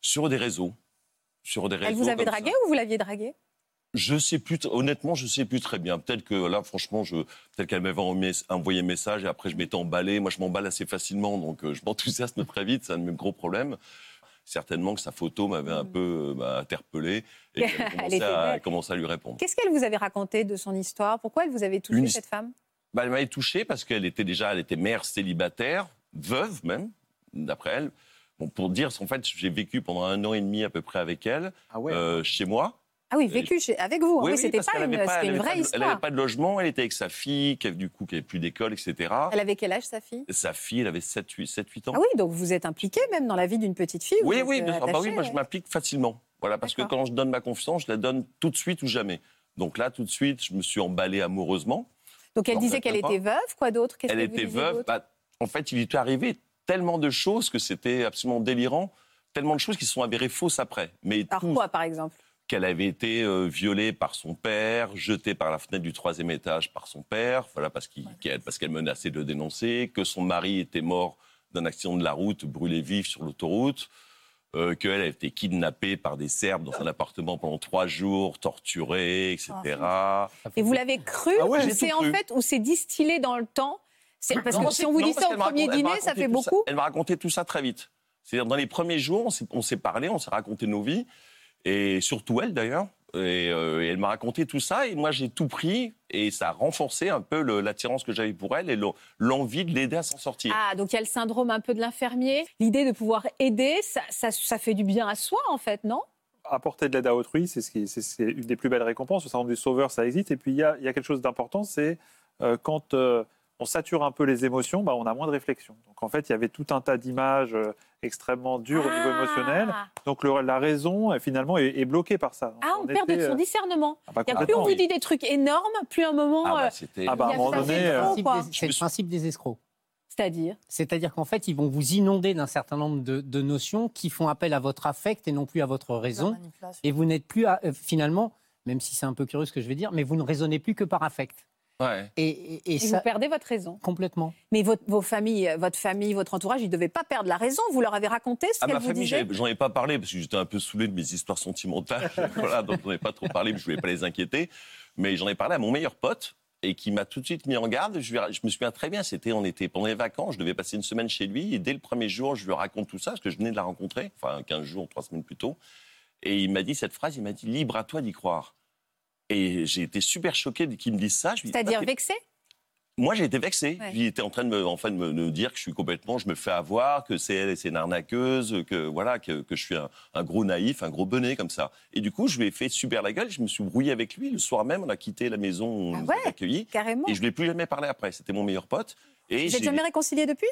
Sur des réseaux. Sur des réseaux. Elle vous avait dragué ça. ou vous l'aviez dragué Je sais plus, honnêtement, je sais plus très bien. Peut-être que là, franchement, je, peut-être qu'elle m'avait envoyé un message et après je m'étais emballé. Moi, je m'emballe assez facilement, donc je m'enthousiasme très vite. C'est un de mes gros problèmes. Certainement que sa photo m'avait un peu euh, bah, interpellé et qu'elle à, commençait à lui répondre. Qu'est-ce qu'elle vous avait raconté de son histoire? Pourquoi elle vous avait touché, Une- cette femme? Bah, elle m'avait touché parce qu'elle était déjà, elle était mère célibataire, veuve même, d'après elle. Bon, pour dire, en fait, j'ai vécu pendant un an et demi à peu près avec elle, Ah ouais. euh, chez moi. Ah oui, vécu chez- avec vous. Oui, c'était parce pas une, pas- c'était vraie pas de- Elle n'avait histoire. pas de logement, elle était avec sa fille, qui, du coup, qui n'avait plus d'école, etc. Elle avait quel âge, sa fille? Sa fille, elle avait 7-8 ans. Ah oui, donc vous êtes impliqué même dans la vie d'une petite fille. oui, oui, euh, bien sûr. Ah bah oui, moi, je ouais. m'implique facilement. Voilà, parce que quand je donne ma confiance, je la donne tout de suite ou jamais. Donc là, tout de suite, je me suis emballé amoureusement. Donc elle disait qu'elle était veuve, quoi d'autre? Elle était veuve. Bah, en fait, il lui est arrivé tellement de choses que c'était absolument délirant. Tellement de choses qui se sont avérées fausses après. Mais Alors quoi, par exemple? Qu'elle avait été euh, violée par son père, jetée par la fenêtre du troisième étage par son père, voilà parce qu'elle parce qu'elle menaçait de le dénoncer, que son mari était mort d'un accident de la route, brûlé vif sur l'autoroute. euh, qu'elle a été kidnappée par des Serbes dans un appartement pendant trois jours, torturée, etc. Et vous l'avez cru Ah ouais, c'est en fait ou c'est distillé dans le temps? Parce Non, que si on vous non, dit ça au premier dîner, ça fait beaucoup. Elle m'a raconté tout ça très vite. C'est-à-dire, dans les premiers jours, on s'est parlé, on s'est raconté nos vies, et surtout elle d'ailleurs. Et, euh, et elle m'a raconté tout ça, et moi j'ai tout pris, et ça a renforcé un peu l'attirance que j'avais pour elle et le- l'envie de l'aider à s'en sortir. Ah, donc il y a le syndrome un peu de l'infirmier. L'idée de pouvoir aider, ça, ça, ça fait du bien à soi, en fait, non? Apporter de l'aide à autrui, c'est ce une des plus belles récompenses. Le syndrome du sauveur, ça existe. Et puis, il y a, il y a quelque chose d'important, c'est euh, quand euh, on sature un peu les émotions, bah, on a moins de réflexion. Donc, en fait, il y avait tout un tas d'images euh, extrêmement dures au niveau Ah. émotionnel. Donc, le- la raison, euh, finalement, est, est bloquée par ça. Ah, on, perd de son euh, discernement. ah bah, Il y a plus on vous dit des trucs énormes, plus un moment. Ah bah, c'était- Ah bah, à un moment donné, c'est le principe des escrocs. C'est-à-dire C'est-à-dire qu'en fait, ils vont vous inonder d'un certain nombre de, de notions qui font appel à votre affect et non plus à votre raison. Et vous n'êtes plus, à- euh, finalement, même si c'est un peu curieux ce que je vais dire, mais vous ne raisonnez plus que par affect. Ouais. Et, et- et Et ça, vous perdez votre raison. complètement. Mais votre, vos familles, euh, votre famille, votre entourage, ils ne devaient pas perdre la raison. Vous leur avez raconté ce À qu'elle ma vous famille, disait j'en ai pas parlé parce que j'étais un peu saoulé de mes histoires sentimentales. voilà, donc j'en ai pas trop parlé, mais je voulais pas les inquiéter. Mais j'en ai parlé à mon meilleur pote et qui m'a tout de suite mis en garde. Je me souviens très bien, c'était on était pendant les vacances, je devais passer une semaine chez lui et dès le premier jour, je lui raconte tout ça parce que je venais de la rencontrer, enfin 15 jours, 3 semaines plus tôt. Et il m'a dit cette phrase, il m'a dit libre à toi d'y croire. Et j'ai été super choqué qu'il me dise ça. C'est-à-dire vexé? Moi, j'ai été vexé. Ouais. Il était en train de me, enfin, de me, de me dire que je suis complètement, je me fais avoir, que c'est elle, c'est une arnaqueuse, que voilà, que, que je suis un, un gros naïf, un gros bonnet comme ça. Et du coup, je lui ai fait super la gueule. Je me suis brouillé avec lui. Le soir même, on a quitté la maison où on Ah ouais avait accueillis. Carrément. Et je ne lui ai plus jamais parlé après. C'était mon meilleur pote. Et Vous n'êtes jamais réconciliés depuis?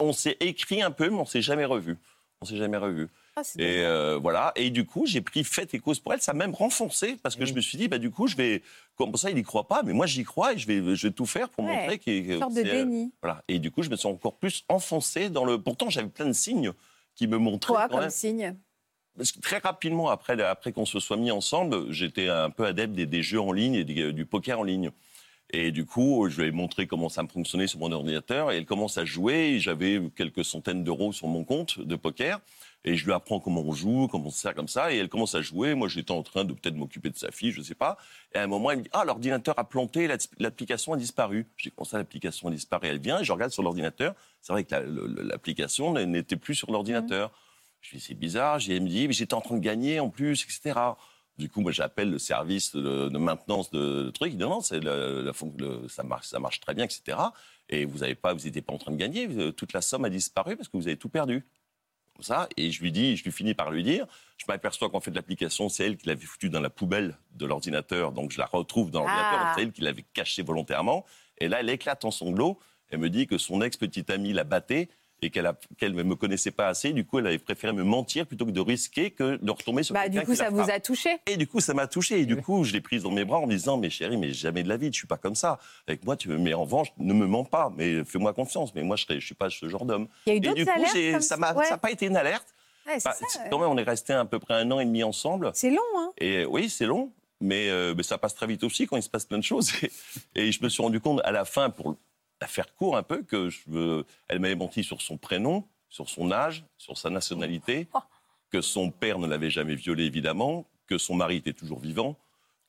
On s'est écrit un peu, mais on s'est jamais revu. On s'est jamais revu. Ah, Et euh, voilà. Et du coup, j'ai pris fait et cause pour elle. Ça m'a même renfoncé parce que Oui. je me suis dit, bah du coup, je vais. Comme ça, il y croit pas, mais moi, j'y crois et je vais, je vais tout faire pour Ouais, montrer qu'il Une sorte de euh, déni. voilà. Et du coup, je me suis encore plus enfoncé dans le. Pourtant, j'avais plein de signes qui me montraient. Quoi quand comme même- signe Parce que très rapidement, après, après qu'on se soit mis ensemble, j'étais un peu adepte des, des jeux en ligne et des- du poker en ligne. Et du coup, je lui ai montré comment ça me fonctionnait sur mon ordinateur. Et elle commence à jouer. J'avais quelques centaines d'euros sur mon compte de poker. Et je lui apprends comment on joue, comment on se sert comme ça. Et elle commence à jouer. Moi, j'étais en train de peut-être m'occuper de sa fille, je sais pas. Et à un moment, elle me dit Ah, l'ordinateur a planté, la- l'application a disparu. J'ai comment ça, l'application a disparu Elle vient, et je regarde sur l'ordinateur. C'est vrai que la- l'application n'était plus sur l'ordinateur. Je lui dis C'est bizarre. J'ai- Elle me dit Mais j'étais en train de gagner en plus, etc. Du coup, moi, j'appelle le service de, de maintenance de, de truc. Il dit non, c'est le- le- ça marche, ça marche très bien, etc. Et vous avez pas, vous n'étiez pas en train de gagner. euh, Toute la somme a disparu parce que vous avez tout perdu. Comme ça. Et je lui dis, je lui finis par lui dire, je m'aperçois qu'en fait l'application, c'est elle qui l'avait foutue dans la poubelle de l'ordinateur. Donc je la retrouve dans l'ordinateur. Ah. C'est elle qui l'avait cachée volontairement. Et là, elle éclate en sanglots. Elle me dit que son ex-petite amie la battait et qu'elle ne me connaissait pas assez. Du coup, elle avait préféré me mentir plutôt que de risquer que de retomber sur Bah, quelqu'un du coup, qui ça vous a touché. Et du coup, ça m'a touché. Et du coup, je l'ai prise dans mes bras en me disant, mais chérie, mais jamais de la vie, je suis pas comme ça. Avec moi, tu me mets en revanche, ne me mens pas, mais fais-moi confiance. Mais moi, je ne suis pas ce genre d'homme. Il y a eu Et du coup, comme ça? N'a Ouais. pas été une alerte. Ouais, Bah, ça, ouais. quand même, on est resté à peu près un an et demi ensemble. C'est long, hein Et euh, oui, c'est long, mais, euh, mais ça passe très vite aussi quand il se passe plein de choses. Et, et je me suis rendu compte à la fin, pour la faire court un peu, que je, veux- elle m'avait menti sur son prénom, sur son âge, sur sa nationalité, Oh. que son père ne l'avait jamais violée évidemment, que son mari était toujours vivant.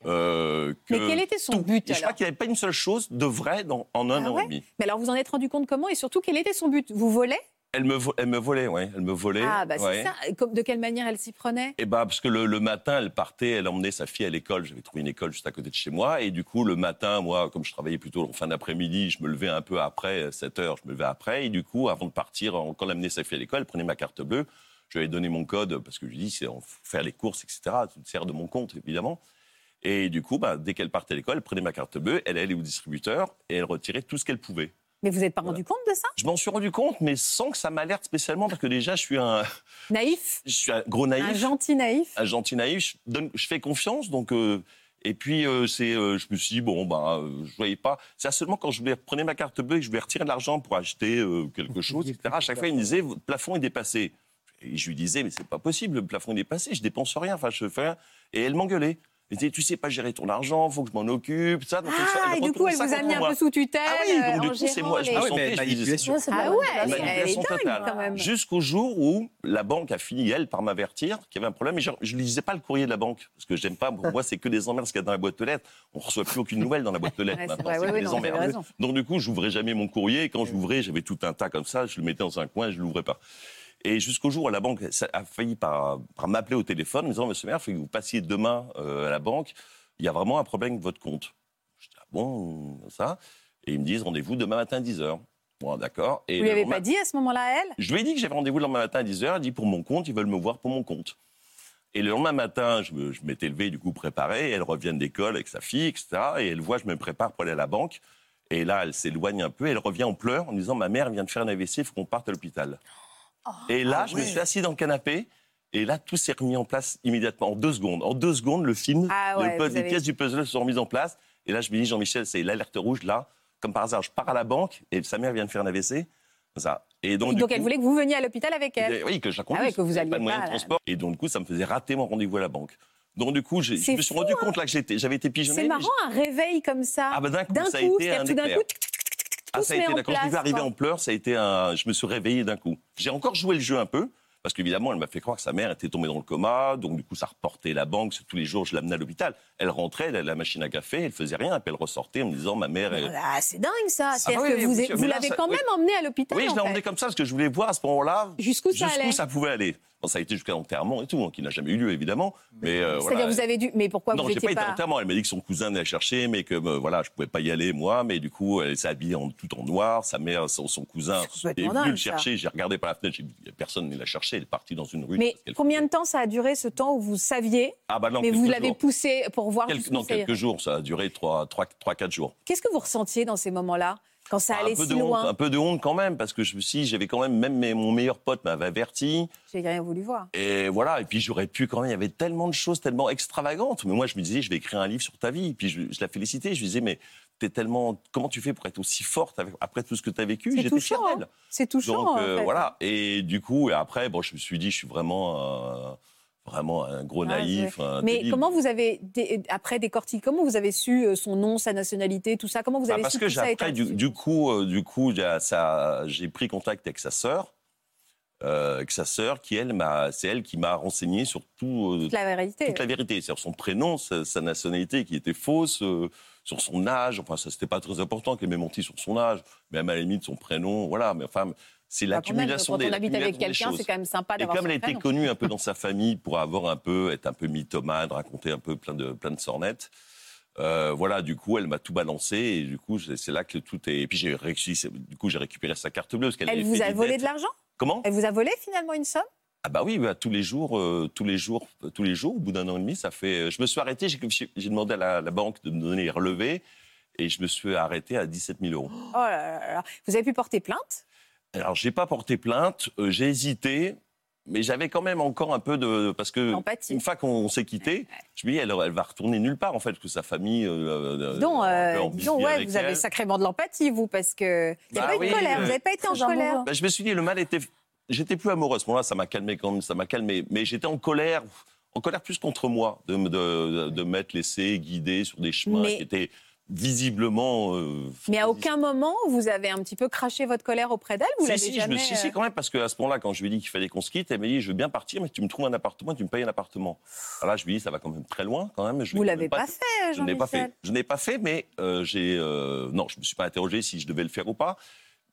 euh, que Mais quel était son tout. but Et je crois qu'il n'y avait pas une seule chose de vrai dans, en un Ah an ouais et demi. Mais alors, vous en êtes rendu compte comment Et surtout, quel était son but? Vous volez? Elle me, vo- elle me volait, ouais. Elle me volait. Ah, bah c'est ça. Et De quelle manière elle s'y prenait? Eh ben, parce que le, le matin, elle partait, elle emmenait sa fille à l'école. J'avais trouvé une école juste à côté de chez moi. Et du coup, le matin, moi, comme je travaillais plutôt en fin d'après-midi, je me levais un peu après, 7 heures, je me levais après. Et du coup, avant de partir, quand elle amenait sa fille à l'école, elle prenait ma carte bleue. Je lui avais donné mon code parce que je lui dis, c'est faire les courses, etc. Tu te sers de mon compte, évidemment. Et du coup, bah, dès qu'elle partait à l'école, elle prenait ma carte bleue, elle allait au distributeur et elle retirait tout ce qu'elle pouvait. Mais vous n'êtes pas rendu compte de ça? Je m'en suis rendu compte, mais sans que ça m'alerte spécialement, parce que déjà, je suis un, Naïf? Je suis un gros naïf Un gentil naïf? Un gentil naïf, je, donne- je fais confiance, donc euh, et puis euh, c'est, euh, je me suis dit bon bah euh, je voyais pas. C'est seulement quand je voulais prenais ma carte bleue et que je voulais retirer de l'argent pour acheter euh, quelque chose, etc. À chaque fois il me disait votre plafond est dépassé. Et je lui disais mais c'est pas possible, le plafond est dépassé, je dépense rien, enfin je fais rien. Et elle m'engueulait. Elle disait, tu sais pas gérer ton argent, faut que je m'en occupe, ça. Donc, Ah, et du coup, elle ça vous a mis un peu sous tutelle. Ah oui, donc euh, du en coup, c'est moi, je me Ah sentais, mais je disais. Ouais, c'est Ah pas- ouais, elle est dingue quand même. Jusqu'au jour où la banque a fini, elle, par m'avertir qu'il y avait un problème. Et je ne lisais pas le courrier de la banque. Parce que j'aime pas. Pour moi, c'est que des emmerdes ce qu'il y a dans la boîte aux lettres. On ne reçoit plus aucune nouvelle dans la boîte aux lettres. Ouais, c'est maintenant. vrai, C'est oui, que oui, des non, emmerdes. Donc, du coup, j'ouvrais jamais mon courrier. Et quand j'ouvrais, j'avais tout un tas comme ça. Je le mettais dans un coin, je l'ouvrais pas. Et jusqu'au jour où la banque a failli par, par m'appeler au téléphone en me disant Monsieur le maire, il faut que vous passiez demain euh, à la banque. Il y a vraiment un problème avec votre compte. Je dis Ah bon, ça? Et ils me disent Rendez-vous demain matin à 10h. Bon, d'accord. Et Vous lui le avez pas dit à ce moment-là à elle? Je lui ai dit que j'avais rendez-vous le lendemain matin à 10h. Elle dit pour mon compte, ils veulent me voir pour mon compte. Et le lendemain matin, je, me- je m'étais levé, du coup, préparé. Elle revient de l'école avec sa fille, etc. Et elle voit, je me prépare pour aller à la banque. Et là, elle s'éloigne un peu. Elle revient en pleurs en me disant Ma mère vient de faire un AVC, il faut qu'on parte à l'hôpital. Et là, je me suis assis dans le canapé. Et là, tout s'est remis en place immédiatement, en deux secondes. En deux secondes, le film, Ah ouais, le puzzle- vous les pièces du puzzle se sont remises en place. Et là, je me dis, Jean-Michel, c'est l'alerte rouge, là. Comme par hasard, je pars à la banque et sa mère vient de faire un AVC. Ça. Et donc, elle coup- voulait que vous veniez à l'hôpital avec elle. oui, que je la Ah ouais, conduise. que vous alliez pas de moyen de transport. Et donc, du coup, ça me faisait rater mon rendez-vous à la banque. Donc, du coup, je me suis fou, rendu hein. compte là que j'avais été pigeonné. C'est marrant un réveil comme ça. Ah bah d'un coup, d'un ça a coup, été un c'est-à-dire tout d'un coup, tic, tic, tic, tic, tic, Ah, ça a été, quand je suis arrivé en pleurs, ça a été un. Je me suis réveillé d'un coup. J'ai encore joué le jeu un peu. Parce qu'évidemment, elle m'a fait croire que sa mère était tombée dans le coma, donc du coup, ça reportait la banque. Tous les jours, je l'amenais à l'hôpital. Elle rentrait, elle avait la machine à café, elle faisait rien, puis elle ressortait en me disant ma mère. est- Ah, c'est dingue ça. C'est-à-dire oui, que vous, l'avez quand oui. même emmené à l'hôpital. Oui, je l'ai fait. emmené comme ça parce que je voulais voir à ce moment-là Jusqu'où ça pouvait aller. Bon, ça a été jusqu'à l'enterrement et tout, hein, qui n'a jamais eu lieu évidemment. Mais euh, C'est-à-dire voilà. vous avez dû. Mais pourquoi Non, vous j'ai n'étiez pas été pas. à l'enterrement. Elle m'a dit que son cousin allait la chercher, mais que euh, voilà, je pouvais pas y aller moi. Mais du coup, elle s'est habillée en, tout en noir. Sa mère, son, son cousin est venu le chercher. J'ai regardé par la fenêtre, j'ai dit, personne ne l'a cherché. Elle est partie dans une rue. Mais combien de temps ça a duré ce temps où vous saviez, Ah bah non, mais vous l'avez poussé pour voir jusqu'où non, quelques jours. Ça a duré 3-4 jours. Qu'est-ce que vous ressentiez dans ces moments-là? Quand ça un allait peu si de honte, loin un peu de honte quand même, parce que je me suis, dit, j'avais quand même, même mes- mon meilleur pote m'avait averti. J'ai rien voulu voir. Et voilà, et puis j'aurais pu quand même, il y avait tellement de choses tellement extravagantes. Mais moi, je me disais, je vais écrire un livre sur ta vie. Et puis je, je la félicitais, je lui disais, mais t'es tellement, comment tu fais pour être aussi forte avec- après tout ce que tu as vécu? C'est J'étais fier touchant, d'elle. C'est touchant. Donc en euh, fait. voilà, et du coup, et après, bon, je me suis dit, je suis vraiment, un- vraiment un gros Ah, naïf. un Mais débile. comment vous avez, dé- après décortiqué, comment vous avez su euh, son nom, sa nationalité, tout ça? Comment vous Bah, avez parce su que j'ai après, du, coup, euh, du coup, j'ai pris contact avec sa sœur, euh, avec sa sœur, qui elle m'a, c'est elle qui m'a renseigné sur tout, euh, Toute la vérité. toute la vérité, sur son prénom, sa, sa nationalité qui était fausse, sur son âge. Enfin, ça c'était pas très important qu'elle m'ait menti sur son âge, même à la limite son prénom, voilà. Mais enfin, c'est quand l'accumulation Quand des on habite avec quelqu'un, c'est quand même sympa Et d'avoir comme son elle était connue un peu dans sa famille pour avoir un peu, être un peu mythomane, raconter un peu plein de, plein de sornettes, euh, voilà, du coup, elle m'a tout balancé et du coup, c'est là que tout est. Et puis j'ai réussi, du coup, j'ai récupéré sa carte bleue parce Elle avait vous fait a volé dettes. de l'argent? Comment? Elle vous a volé finalement une somme? Ah bah oui, bah, tous les jours, euh, tous les jours, euh, tous les jours. Au bout d'un an et demi, ça fait. Je me suis arrêté. J'ai demandé à la, la banque de me donner les relevés et je me suis arrêté à 17 000 euros. Oh là là là. Vous avez pu porter plainte? Alors, j'ai pas porté plainte, euh, j'ai hésité, mais j'avais quand même encore un peu de. Parce que Empathie. une fois qu'on s'est quitté, je me dis, elle, elle va retourner nulle part, en fait, parce que sa famille. Euh, donc, euh, dis donc, bisbille ouais, vous avez sacrément de l'empathie, vous, parce que il n'y a Bah pas eu oui, de colère. euh, Vous n'avez pas été en colère. Bah, je me suis dit, le mal était. J'étais plus amoureux à ce moment-là, ça m'a calmé quand même, ça m'a calmé. Mais j'étais en colère, en colère plus contre moi, de, me- de, de m'être laissé guider sur des chemins Mais- qui étaient visiblement. euh, Mais à aucun moment, vous avez un petit peu craché votre colère auprès d'elle Vous si, l'avez si, jamais je me, si, si, euh, quand même, parce qu'à ce moment-là, quand je lui ai dit qu'il fallait qu'on se quitte, elle m'a dit Je veux bien partir, mais tu me trouves un appartement, tu me payes un appartement. Alors là, je lui ai dit Ça va quand même très loin, quand même. Je Vous l'avez pas fait, Je n'ai pas Jean-Michel. fait. Je n'ai pas fait, mais euh, j'ai. euh, non, je me suis pas interrogé si je devais le faire ou pas.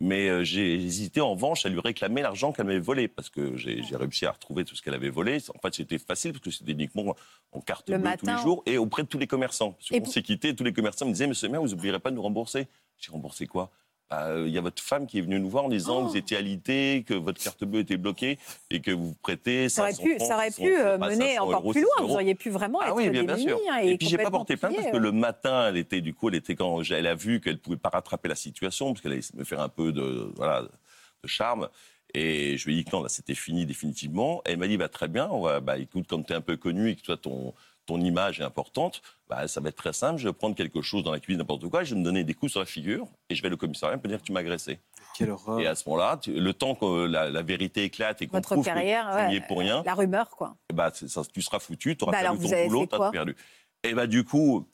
Mais euh, j'ai hésité en revanche à lui réclamer l'argent qu'elle m'avait volé parce que j'ai réussi à retrouver tout ce qu'elle avait volé. En fait, c'était facile parce que c'était uniquement en carte Le bleue tous les jours et auprès de tous les commerçants. Parce qu'on s'est quitté, tous les commerçants me disaient Monsieur le maire, vous n'oublierez pas de nous rembourser. J'ai remboursé quoi? Bah, euh, Il y a votre femme qui est venue nous voir en disant Oh. que vous étiez alité, que votre carte bleue était bloquée et que vous prêtez. Ça aurait 500 pu, francs, ça aurait 600, pu euh, mener 500 encore euros, plus 600 loin. Vous auriez pu vraiment Ah être oui, bien, sûr. et puis j'ai pas porté plainte parce que le matin, elle était du coup, elle était quand elle a vu qu'elle pouvait pas rattraper la situation parce qu'elle allait me faire un peu de voilà de charme. Et je lui ai dit que non, là c'était fini définitivement. Et elle m'a dit bah très bien, on va- bah écoute comme tu es un peu connu et que toi ton ton image est importante, bah, ça va être très simple. Je vais prendre quelque chose dans la cuisine, n'importe quoi, et je vais me donner des coups sur la figure, et je vais au commissariat pour dire que tu m'as agressé. Quelle horreur. Et à ce moment-là, le temps que la, la vérité éclate et qu'on Votre prouve carrière, que tu n'y ouais, es pour rien, La rumeur, quoi. bah, ça, tu seras foutu, tu auras Bah perdu ton boulot, tu perdu. Et bah du coup,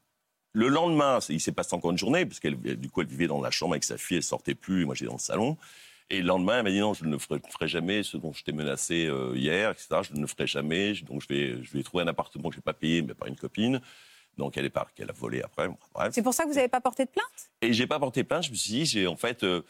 le lendemain, il s'est passé encore une journée, parce qu'elle du coup, elle vivait dans la chambre avec sa fille, elle sortait plus, et moi j'étais dans le salon. Et le lendemain, elle m'a dit non, je ne ferai, ferai jamais ce dont je t'ai menacé euh, hier, etc. Je ne le ferai jamais. Donc je vais, je vais trouver un appartement que je n'ai pas payé, mais par une copine. Donc elle est par qu'elle a volé après. Bref. C'est pour ça que vous n'avez pas porté de plainte? Et j'ai pas porté plainte. Je me suis dit, j'ai en fait. euh,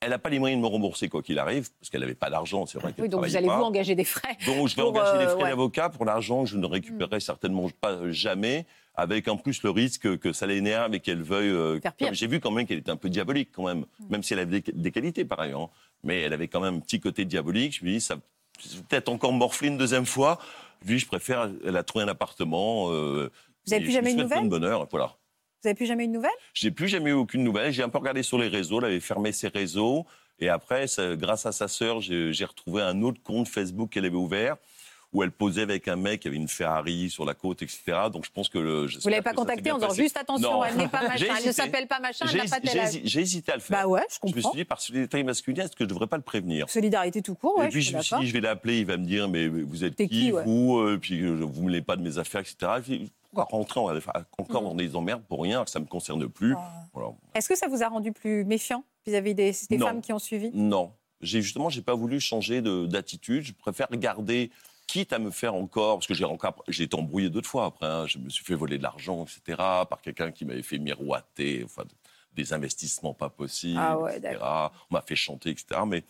elle n'a pas les moyens de me rembourser quoi qu'il arrive, parce qu'elle n'avait pas d'argent, c'est vrai Oui, donc vous allez pas. vous engager des frais. Donc je vais engager des euh, frais ouais. d'avocat pour l'argent que je ne récupérerai certainement pas jamais, avec en plus le risque que ça l'énerve et qu'elle veuille. euh, J'ai vu quand même qu'elle était un peu diabolique quand même, même si elle avait des, des qualités par ailleurs, hein. mais elle avait quand même un petit côté diabolique. Je me dis ça peut-être encore morflé une deuxième fois. Lui, je préfère. Elle a trouvé un appartement. euh, Vous avez et plus jamais de nouvelles bonheur. Voilà. Vous n'avez plus jamais eu de nouvelles J'ai plus jamais eu aucune nouvelle. J'ai un peu regardé sur les réseaux. Elle avait fermé ses réseaux. Et après, ça- grâce à sa sœur, j'ai retrouvé un autre compte Facebook qu'elle avait ouvert où elle posait avec un mec qui avait une Ferrari sur la côte, etc. Donc je pense que le. Vous l'avez pas contacté en disant juste attention, Non. elle n'est pas machin, elle ne s'appelle pas machin, elle n'a pas tel âge. j'ai hésité à le faire. Bah ouais, je Je me comprends. suis dit, par solidarité masculine, est-ce que je ne devrais pas le prévenir? Solidarité tout court, ouais, et puis je je me suis dit, je vais l'appeler, il va me dire, mais vous êtes T'es qui, qui, ouais? vous? Euh, Puis euh, vous ne mêlez pas de mes affaires, etc. Pourquoi rentrer en- encore Mm. dans des emmerdes pour rien, ça ne me concerne plus Ah. Voilà. Est-ce que ça vous a rendu plus méfiant vis-à-vis des, femmes qui ont suivi? Non. J'ai justement, j'ai pas voulu changer de- d'attitude. Je préfère garder, quitte à me faire encore, parce que j'ai encore, j'ai été embrouillé d'autres fois après. hein. Je me suis fait voler de l'argent, etc. Par quelqu'un qui m'avait fait miroiter, enfin, des investissements pas possibles, Ah ouais, etc. On m'a fait chanter, etc. Mais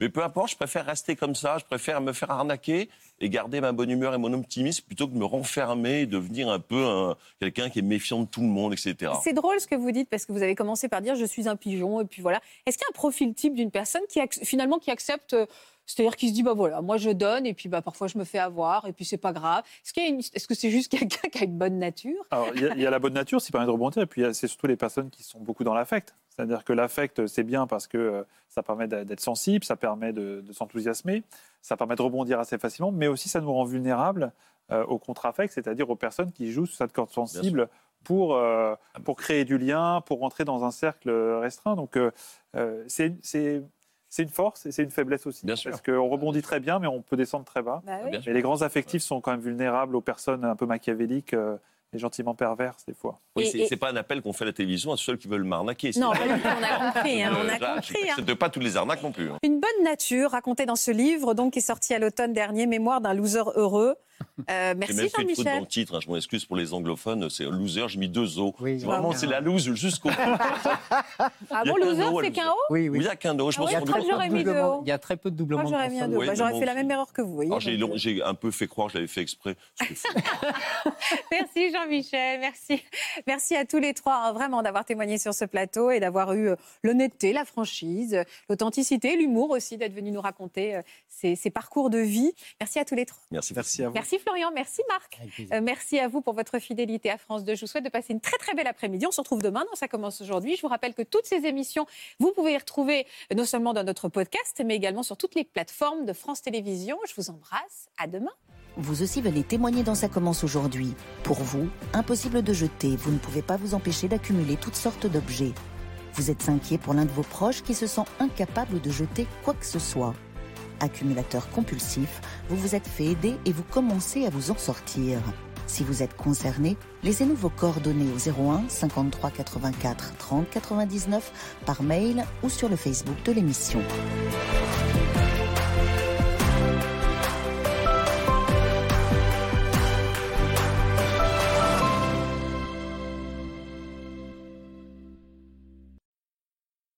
mais peu importe, je préfère rester comme ça. Je préfère me faire arnaquer et garder ma bonne humeur et mon optimisme plutôt que de me renfermer et devenir un peu un- quelqu'un qui est méfiant de tout le monde, etc. C'est drôle ce que vous dites parce que vous avez commencé par dire je suis un pigeon et puis voilà. Est-ce qu'il y a un profil type d'une personne qui finalement qui accepte, euh, c'est-à-dire qui se dit bah voilà, moi je donne et puis bah parfois je me fais avoir et puis c'est pas grave. Est-ce qu'il y a une- est-ce que c'est juste quelqu'un qui a une bonne nature? Alors, il y, a- il y a la bonne nature, qui permet de rebondir, et puis c'est surtout les personnes qui sont beaucoup dans l'affect. C'est-à-dire que l'affect, c'est bien parce que euh, ça permet d'être sensible, ça permet de, de s'enthousiasmer, ça permet de rebondir assez facilement, mais aussi ça nous rend vulnérables euh, au contre-affect, c'est-à-dire aux personnes qui jouent sur cette corde sensible pour, euh, pour créer du lien, pour rentrer dans un cercle restreint. Donc, euh, euh, c'est c'est- c'est une force et c'est une faiblesse aussi. Bien sûr. Parce qu'on rebondit très bien, mais on peut descendre très bas. Bah oui. Et les grands affectifs sont quand même vulnérables aux personnes un peu machiavéliques euh, et gentiment perverses, des fois. Oui, c'est et- pas un appel qu'on fait à la télévision à ceux qui veulent m'arnaquer. c'est Non, vrai. pas du tout, on a compris, hein, on a là, compris. Hein. pas toutes les arnaques non plus. hein. Une bonne nature racontée dans ce livre donc qui est sorti à l'automne dernier, Mémoire d'un loser heureux. Euh, J'ai merci même fait une faute dans Jean-Michel. le titre, hein, je m'en excuse pour les anglophones, c'est loser, j'ai mis deux os. Oui, Vraiment, c'est la loose jusqu'au bout. Ah Il y a bon, qu'un loser, O, c'est qu'un O Oui, Oui, il n'y a qu'un dos. Je Ah j'aurais mis deux O. Il y a très peu de Moi, doublements de j'aurais mis un Bah, j'aurais fait la même erreur que vous. voyez, Alors, j'ai un peu fait croire je l'avais fait exprès. Merci Jean-Michel, merci. Merci à tous les trois hein, vraiment d'avoir témoigné sur ce plateau et d'avoir eu euh, l'honnêteté, la franchise, l'authenticité, l'humour aussi, d'être venu nous raconter euh, ces, ces parcours de vie. Merci à tous les trois. Merci. Merci à vous. Merci Florian, merci Marc. Euh, merci à vous pour votre fidélité à France 2. Je vous souhaite de passer une très très belle après-midi. On se retrouve demain dans Ça commence aujourd'hui. Je vous rappelle que toutes ces émissions, vous pouvez les retrouver euh, non seulement dans notre podcast, mais également sur toutes les plateformes de France Télévisions. Je vous embrasse. À demain. Vous aussi venez témoigner dans Ça commence aujourd'hui. Pour vous, impossible de jeter, vous ne pouvez pas vous empêcher d'accumuler toutes sortes d'objets. Vous êtes inquiet pour l'un de vos proches qui se sent incapable de jeter quoi que ce soit. Accumulateur compulsif, vous vous êtes fait aider et vous commencez à vous en sortir. Si vous êtes concerné, laissez-nous vos coordonnées au 01 53 84 30 99 par mail ou sur le Facebook de l'émission.